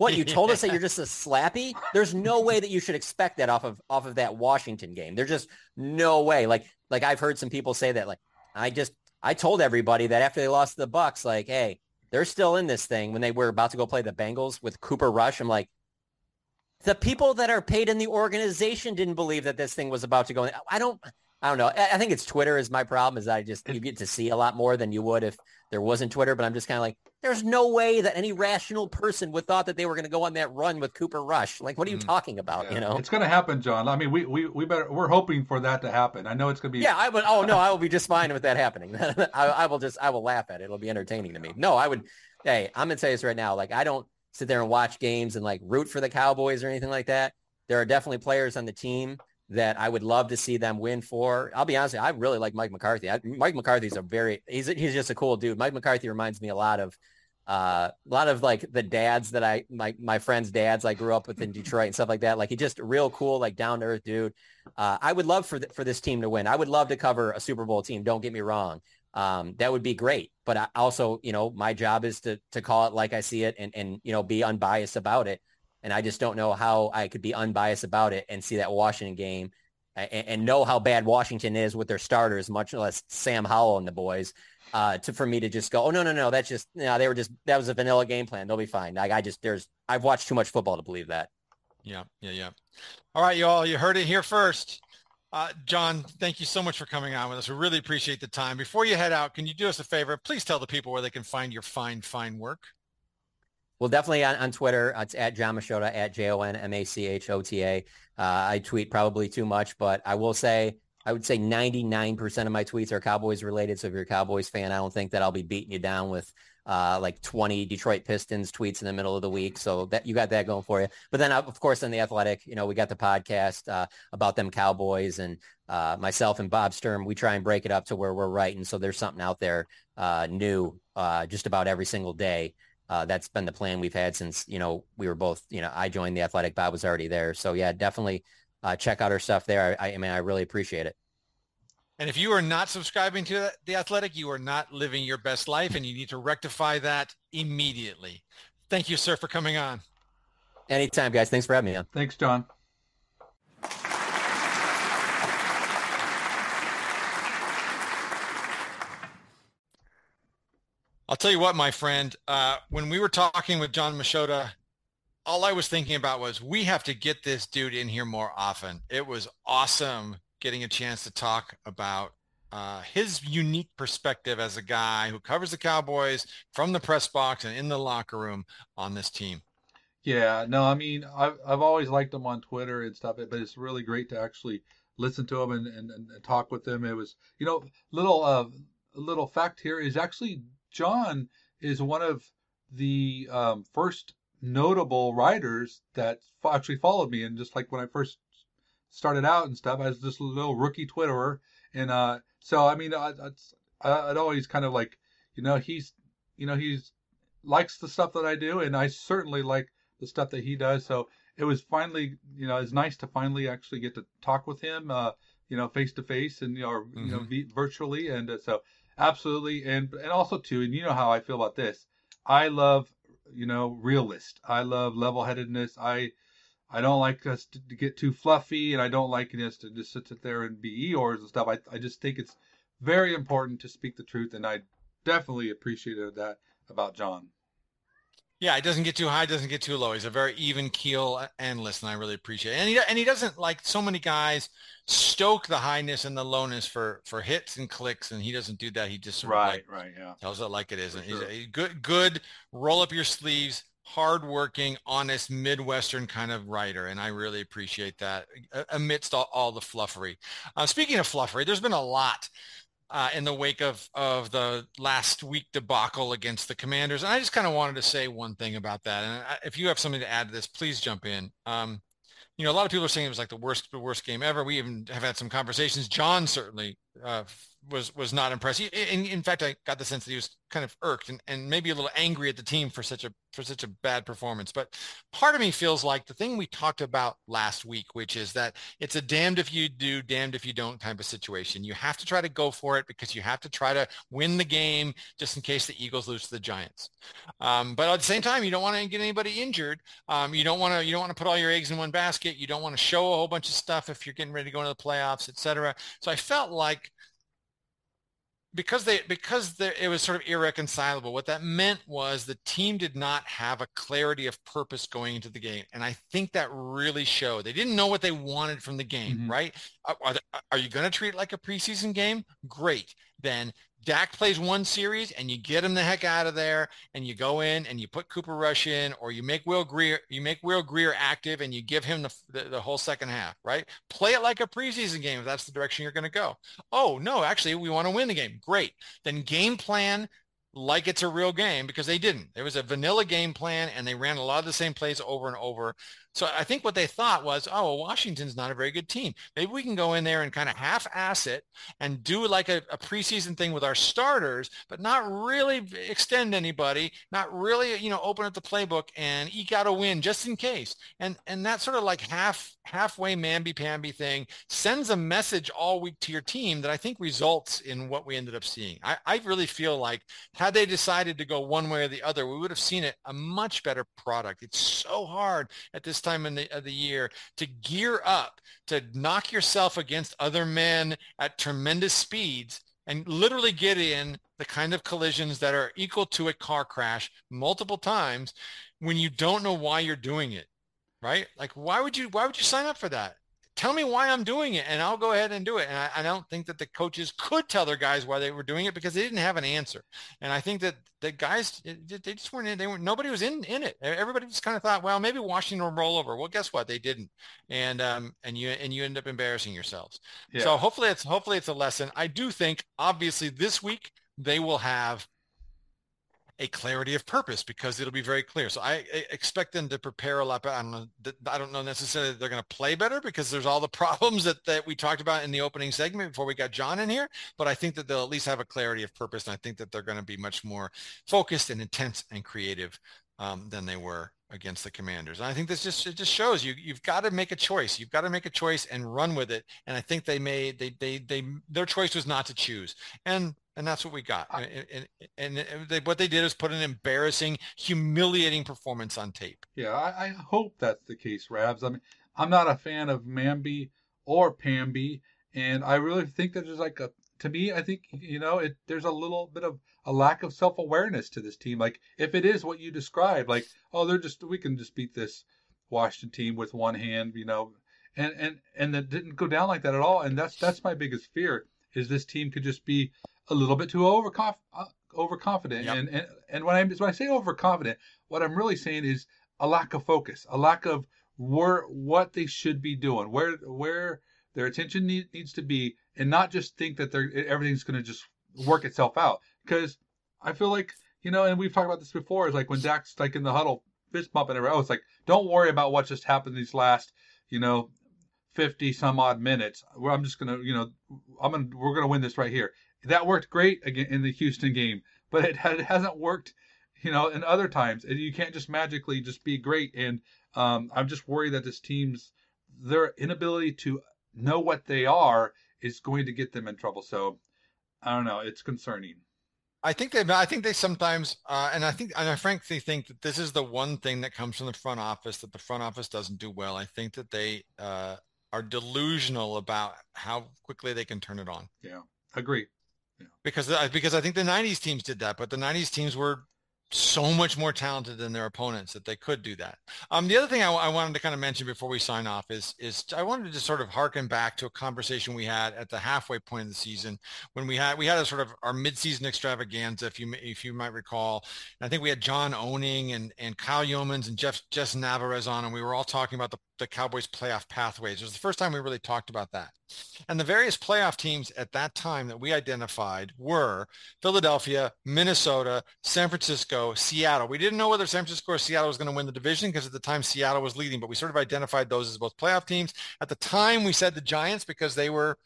What you told us that you're just a slappy? There's no way that you should expect that off of off of that Washington game. There's just no way. Like like I've heard some people say that like I just I told everybody that after they lost the Bucs, like, hey, they're still in this thing when they were about to go play the Bengals with Cooper Rush. I'm like, the people that are paid in the organization didn't believe that this thing was about to go. I don't, I don't know. I think it's Twitter is my problem is I just, you get to see a lot more than you would if there wasn't Twitter, but I'm just kind of like, there's no way that any rational person would thought that they were going to go on that run with Cooper Rush. Like, what are you mm. talking about? Yeah. You know, it's going to happen, Jon. I mean, we, we, we better, we're hoping for that to happen. I know it's going to be. Yeah, I would. Oh no, I will be just fine with that happening. I, I will just, I will laugh at it. It'll be entertaining to me. No, I would, Hey, I'm going to say this right now. Like, I don't, sit there and watch games and like root for the Cowboys or anything like that. There are definitely players on the team that I would love to see them win for. I'll be honest, you, I really like Mike McCarthy. I, Mike McCarthy's a very he's he's just a cool dude. Mike McCarthy reminds me a lot of uh, a lot of like the dads that I my my friends' dads I grew up with in Detroit and stuff like that. Like he just real cool, like down to earth dude. Uh, I would love for th- for this team to win. I would love to cover a Super Bowl team. Don't get me wrong um, that would be great. But I also, you know, my job is to to call it like I see it and and you know be unbiased about it. And I just don't know how I could be unbiased about it and see that Washington game and, and, know how bad Washington is with their starters, much less Sam Howell and the boys. Uh, to for me to just go, oh no no no, that's just no, they were just that was a vanilla game plan. They'll be fine. Like I just there's I've watched too much football to believe that. Yeah, yeah, yeah. All right, y'all, you heard it here first. Uh, Jon, thank you so much for coming on with us. We really appreciate the time. Before you head out, can you do us a favor? Please tell the people where they can find your fine, fine work. Well, definitely on, on Twitter. It's at Jon Machota, at J-O-N-M-A-C-H-O-T-A. Uh, I tweet probably too much, but I will say, I would say 99% of my tweets are Cowboys related. So if you're a Cowboys fan, I don't think that I'll be beating you down with uh, like 20 Detroit Pistons tweets in the middle of the week. So that you got that going for you. But then, of course, on the Athletic, you know, we got the podcast uh, about them Cowboys and uh, myself and Bob Sturm. We try and break it up to where we're writing. So there's something out there uh, new uh, just about every single day. Uh, that's been the plan we've had since you know we were both you know I joined the Athletic, Bob was already there. So yeah, definitely uh, check out our stuff there. I, I, mean, I really appreciate it. And if you are not subscribing to the Athletic, you are not living your best life, and you need to rectify that immediately. Thank you, sir, for coming on. Anytime, guys. Thanks for having me on. Thanks, Jon. I'll tell you what, my friend, uh, when we were talking with Jon Machota, all I was thinking about was we have to get this dude in here more often. It was awesome getting a chance to talk about uh, his unique perspective as a guy who covers the Cowboys from the press box and in the locker room on this team. Yeah, no, I mean, I've, I've always liked him on Twitter and stuff, but it's really great to actually listen to him and, and, and talk with him. It was, you know, little uh, little fact here is actually Jon is one of the um, first notable writers that actually followed me. And just like when I first started out and stuff, I was just a little rookie Twitterer. And uh, so, I mean, I, I'd always kind of like, you know, he's, you know, he's likes the stuff that I do, and I certainly like the stuff that he does. So it was finally, you know, it's nice to finally actually get to talk with him, uh, you know, face to face and you know, or, mm-hmm. you know, mm-hmm. virtually. And uh, so Absolutely, and and also too, and you know how I feel about this. I love you know realist. I love level-headedness. I I don't like us to, to get too fluffy, and I don't like us to just sit there and be Eeyores and stuff. I I just think it's very important to speak the truth, and I definitely appreciated that about Jon. Yeah, it doesn't get too high, doesn't get too low. He's a very even keel analyst, and I really appreciate it. And he and he doesn't like so many guys stoke the highness and the lowness for for hits and clicks, and he doesn't do that. He just right, like right, yeah, tells it like it is. And sure. he's a good, good. Roll up your sleeves, hardworking, honest, Midwestern kind of writer, and I really appreciate that amidst all, all the fluffery. Uh, speaking of fluffery, there's been a lot uh, in the wake of, of the last week debacle against the commanders. And I just kind of wanted to say one thing about that. And I, if you have something to add to this, please jump in. Um, you know, a lot of people are saying it was like the worst, the worst game ever. We even have had some conversations. Jon certainly uh, was was not impressed. In, in fact, I got the sense that he was kind of irked and, and maybe a little angry at the team for such a for such a bad performance. But part of me feels like the thing we talked about last week, which is that it's a damned if you do, damned if you don't type of situation. You have to try to go for it because you have to try to win the game just in case the Eagles lose to the Giants. Um, but at the same time, you don't want to get anybody injured. Um, you don't want to you don't want to put all your eggs in one basket. You don't want to show a whole bunch of stuff if you're getting ready to go into the playoffs, et cetera. So I felt like because they because they, it was sort of irreconcilable what that meant was the team did not have a clarity of purpose going into the game and i think that really showed. They didn't know what they wanted from the game mm-hmm. right? Are, are, are you going to treat it like a preseason game? Great. Then Dak plays one series and you get him the heck out of there and you go in and you put Cooper Rush in or you make Will Grier you make Will Grier active and you give him the, the, the whole second half, right? Play it like a preseason game if that's the direction you're going to go. Oh, no, actually we want to win the game. Great. Then game plan like it's a real game because they didn't. There was a vanilla game plan and they ran a lot of the same plays over and over. So I think what they thought was, oh, well, Washington's not a very good team. Maybe we can go in there and kind of half-ass it and do like a, a, preseason thing with our starters, but not really extend anybody, not really, you know, open up the playbook and eke out a win just in case. And and that sort of like half halfway mamby-pamby thing sends a message all week to your team that I think results in what we ended up seeing. I, I really feel like had they decided to go one way or the other, we would have seen it a much better product. It's so hard at this time in the, of the year to gear up, to knock yourself against other men at tremendous speeds and literally get in the kind of collisions that are equal to a car crash multiple times when you don't know why you're doing it, right? Like, why would you, why would you sign up for that? Tell me why I'm doing it and I'll go ahead and do it. And I, I, don't think that the coaches could tell their guys why they were doing it because they didn't have an answer. And I think that the guys, they just weren't in, they weren't, nobody was in, in it. Everybody just kind of thought, well, maybe Washington will roll over. Well, guess what? They didn't. And, um, and you, and you end up embarrassing yourselves. Yeah. So hopefully it's, hopefully it's a lesson. I do think obviously this week they will have a clarity of purpose because it'll be very clear. So I expect them to prepare a lot better. I don't know. I don't know necessarily they're going to play better because there's all the problems that, that we talked about in the opening segment before we got Jon in here. But I think that they'll at least have a clarity of purpose. And I think that they're going to be much more focused and intense and creative um, than they were against the commanders. And I think this just it just shows you you've got to make a choice. You've got to make a choice and run with it. And I think they made they they they their choice was not to choose. And and that's what we got. And, and, and they, what they did is put an embarrassing, humiliating performance on tape. Yeah, I, I, hope that's the case, Rabs. I mean, I'm not a fan of Mamby or Pamby, and I really think that there's like a to me, I think you know it. There's a little bit of a lack of self awareness to this team. Like if it is what you describe, like oh, they're just we can just beat this Washington team with one hand, you know, and and and that didn't go down like that at all. And that's that's my biggest fear is this team could just be a little bit too overconf- uh, overconfident. Yep. And, and and when I when I say overconfident, what I'm really saying is a lack of focus, a lack of where what they should be doing, where where their attention need, needs to be, and not just think that they're everything's going to just work itself out. Because I feel like you know, and we've talked about this before. Is like when Dak's like in the huddle, fist everywhere. Oh, it's like don't worry about what just happened these last you know 50 some odd minutes. I'm just gonna, you know, I'm gonna, we're gonna win this right here. That worked great again in the Houston game, but it, it hasn't worked, you know, in other times. And you can't just magically just be great. And um, I'm just worried that this team's their inability to know what they are is going to get them in trouble. So I don't know. It's concerning. I think they, I think they sometimes, uh, and I think, and I frankly think that this is the one thing that comes from the front office that the front office doesn't do well. I think that they uh, are delusional about how quickly they can turn it on. Yeah, agree. Yeah. Because because I think the '90s teams did that, but the '90s teams were so much more talented than their opponents that they could do that. Um, the other thing I, I, wanted to kind of mention before we sign off is is I wanted to sort of harken back to a conversation we had at the halfway point of the season when we had we had a sort of our midseason extravaganza, if you if you might recall. And I think we had John Owning and and Kyle Youmans and Jeff Jess Navarez on, and we were all talking about the the Cowboys playoff pathways. It was the first time we really talked about that. And the various playoff teams at that time that we identified were Philadelphia, Minnesota, San Francisco, Seattle. We didn't know whether San Francisco or Seattle was going to win the division because at the time Seattle was leading, but we sort of identified those as both playoff teams. At the time we said the Giants because they were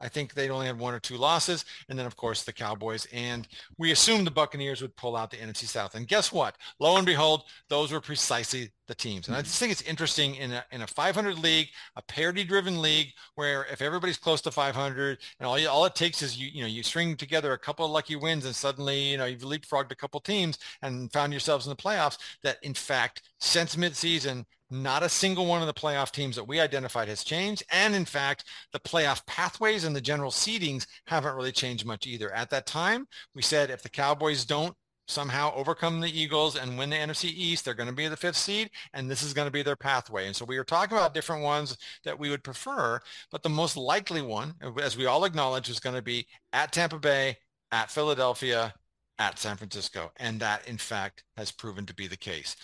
I think they only had one or two losses. And then, of course, the Cowboys. And we assumed the Buccaneers would pull out the NFC South. And guess what? Lo and behold, those were precisely the teams. And I just think it's interesting in a, in a 500 league, a parity-driven league, where if everybody's close to 500, and all, all it takes is you you know you string together a couple of lucky wins, and suddenly you know you've leapfrogged a couple teams and found yourselves in the playoffs. That in fact, since midseason, not a single one of the playoff teams that we identified has changed. And in fact, the playoff pathways and the general seedings haven't really changed much either. At that time, we said if the Cowboys don't somehow overcome the Eagles and win the NFC East, they're going to be the fifth seed, and this is going to be their pathway. And so we were talking about different ones that we would prefer, but the most likely one, as we all acknowledge, is going to be at Tampa Bay, at Philadelphia, at San Francisco. And that, in fact, has proven to be the case.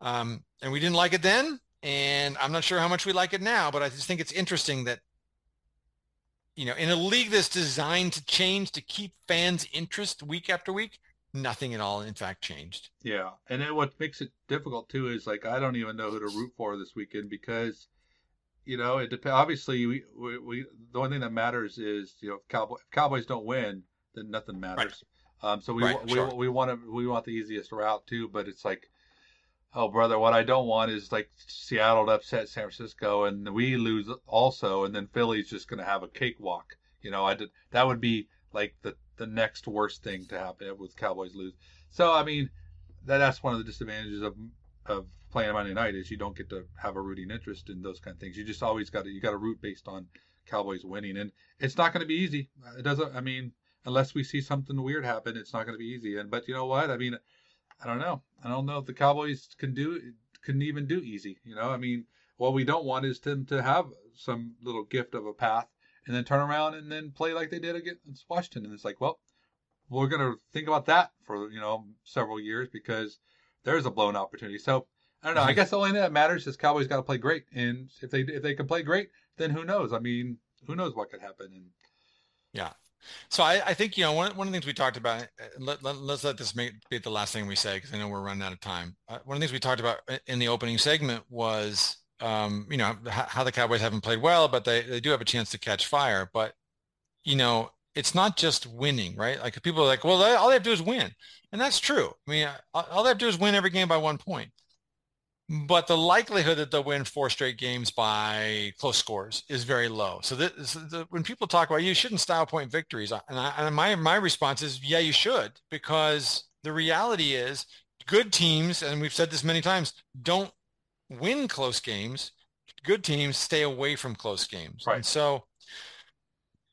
Um, and we didn't like it then. And I'm not sure how much we like it now, but I just think it's interesting that, you know, in a league that's designed to change to keep fans' interest week after week, nothing at all, in fact, changed. Yeah. And then what makes it difficult, too, is like, I don't even know who to root for this weekend because you know, it depends. Obviously, we, we, we, the only thing that matters is you know if, Cowboy, if Cowboys don't win, then nothing matters. Um, so we right, we, sure. we want to we want the easiest route too, but it's like, oh brother, what I don't want is like Seattle to upset San Francisco and we lose also, and then Philly's just going to have a cakewalk. You know, I did that would be like the the next worst thing to happen with Cowboys lose. So I mean, that that's one of the disadvantages of of playing Monday night is you don't get to have a rooting interest in those kind of things. You just always got to you got to root based on Cowboys winning, and it's not going to be easy. It doesn't. I mean, unless we see something weird happen, it's not going to be easy. And but you know what? I mean, I don't know. I don't know if the Cowboys can do can even do easy. You know, I mean, what we don't want is them to have some little gift of a path and then turn around and then play like they did against Washington. And it's like, well, we're going to think about that for you know several years because there's a blown opportunity. So I don't know. I guess the only thing that matters is Cowboys got to play great, and if they if they can play great, then who knows? I mean, who knows what could happen? And yeah. So I, I think you know one, one of the things we talked about. Uh, let, let, us let this make, be the last thing we say because I know we're running out of time. Uh, one of the things we talked about in the opening segment was um, you know how the Cowboys haven't played well, but they they do have a chance to catch fire. But you know it's not just winning, right? Like people are like, well, all they have to do is win, and that's true. I mean, all they have to do is win every game by one point but the likelihood that they'll win four straight games by close scores is very low. So this, the, when people talk about you shouldn't style point victories, and, I, and my my response is yeah, you should because the reality is good teams, and we've said this many times, don't win close games. Good teams stay away from close games, right. and so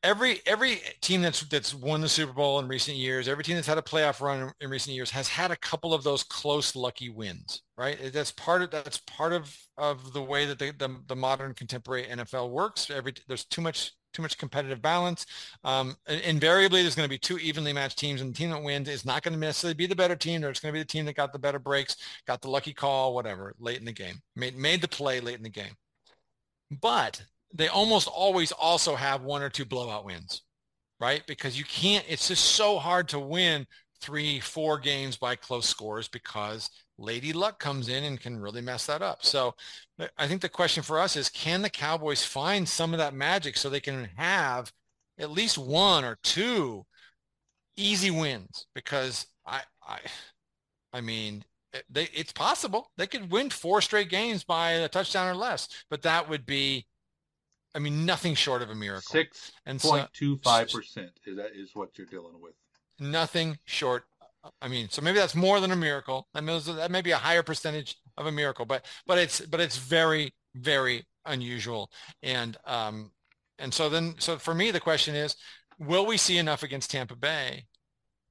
every every team that's that's won the Super Bowl in recent years, every team that's had a playoff run in, in, recent years has had a couple of those close lucky wins, right? That's part of that's part of of the way that the the, the modern contemporary NFL works. Every there's too much too much competitive balance. Um, invariably, there's going to be two evenly matched teams, and the team that wins is not going to necessarily be the better team. There's going to be the team that got the better breaks, got the lucky call, whatever, late in the game, made made the play late in the game. But they almost always also have one or two blowout wins, right? Because you can't, it's just so hard to win three, four games by close scores because Lady Luck comes in and can really mess that up. So I think the question for us is, can the Cowboys find some of that magic so they can have at least one or two easy wins? Because I, I, I mean, eh, they, it's possible they could win four straight games by a touchdown or less, but that would be I mean, nothing short of a miracle. and Six point two five percent is that is what you're dealing with. Nothing short. I mean, so maybe that's more than a miracle. I mean, that may be a higher percentage of a miracle, but but it's but it's very very unusual. And um and so then so for me the question is, will we see enough against Tampa Bay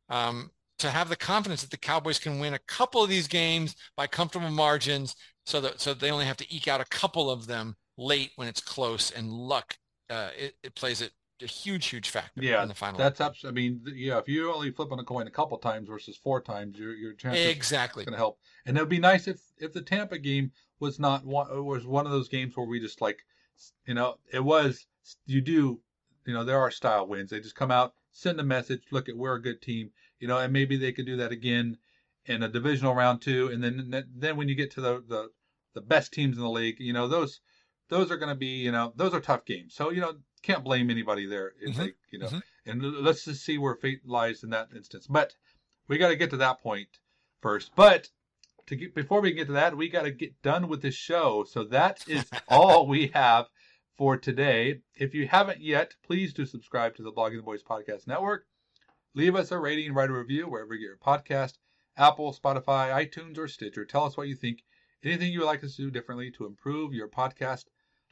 um, to have the confidence that the Cowboys can win a couple of these games by comfortable margins, so that so they only have to eke out a couple of them late when it's close, and luck uh, it, it plays it a huge, huge factor yeah, in the final. That's absolutely. I mean, yeah, if you only flip on a coin a couple times versus four times, your your chance exactly going to help. And it would be nice if if the Tampa game was not one was one of those games where we just like, you know, it was you do, you know, there are style wins. They just come out, send a message, look at we're a good team, you know, and maybe they could do that again in a divisional round two, and then then when you get to the the the best teams in the league, you know, those those are going to be, you know, those are tough games. So, you know, can't blame anybody there. It's mm-hmm. you know, mm-hmm. and let's just see where fate lies in that instance. But we got to get to that point first. But to get before we get to that, we got to get done with this show. So that is all we have for today. If you haven't yet, please do subscribe to the Blogging the Boys Podcast Network. Leave us a rating, write a review wherever you get your podcast, Apple, Spotify, iTunes, or Stitcher. Tell us what you think. Anything you would like us to do differently to improve your podcast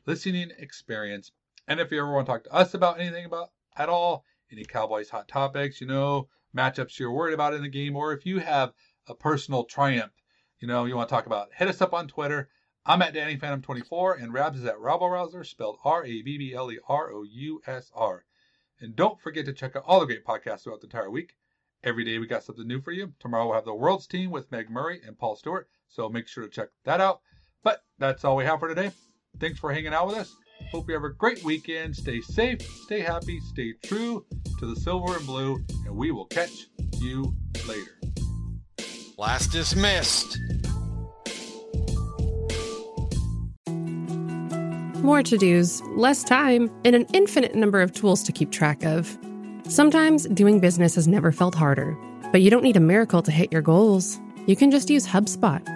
listening experience. And if you ever want to talk to us about anything about at all, any Cowboys hot topics, you know, matchups you're worried about in the game, or if you have a personal triumph, you know, you want to talk about, hit us up on Twitter. I'm at Danny Phantom 24 and Rabs is at Rabble spelled R-A-B-B-L-E-R-O-U-S-R. And don't forget to check out all the great podcasts throughout the entire week. Every day we got something new for you. Tomorrow we'll have the World's Team with Meg Murray and Paul Stewart, so make sure to check that out. But that's all we have for today. Thanks for hanging out with us. Hope you have a great weekend. Stay safe, stay happy, stay true to the silver and blue, and we will catch you later. Last dismissed. More to dos, less time, and an infinite number of tools to keep track of. Sometimes doing business has never felt harder, but you don't need a miracle to hit your goals you can just use HubSpot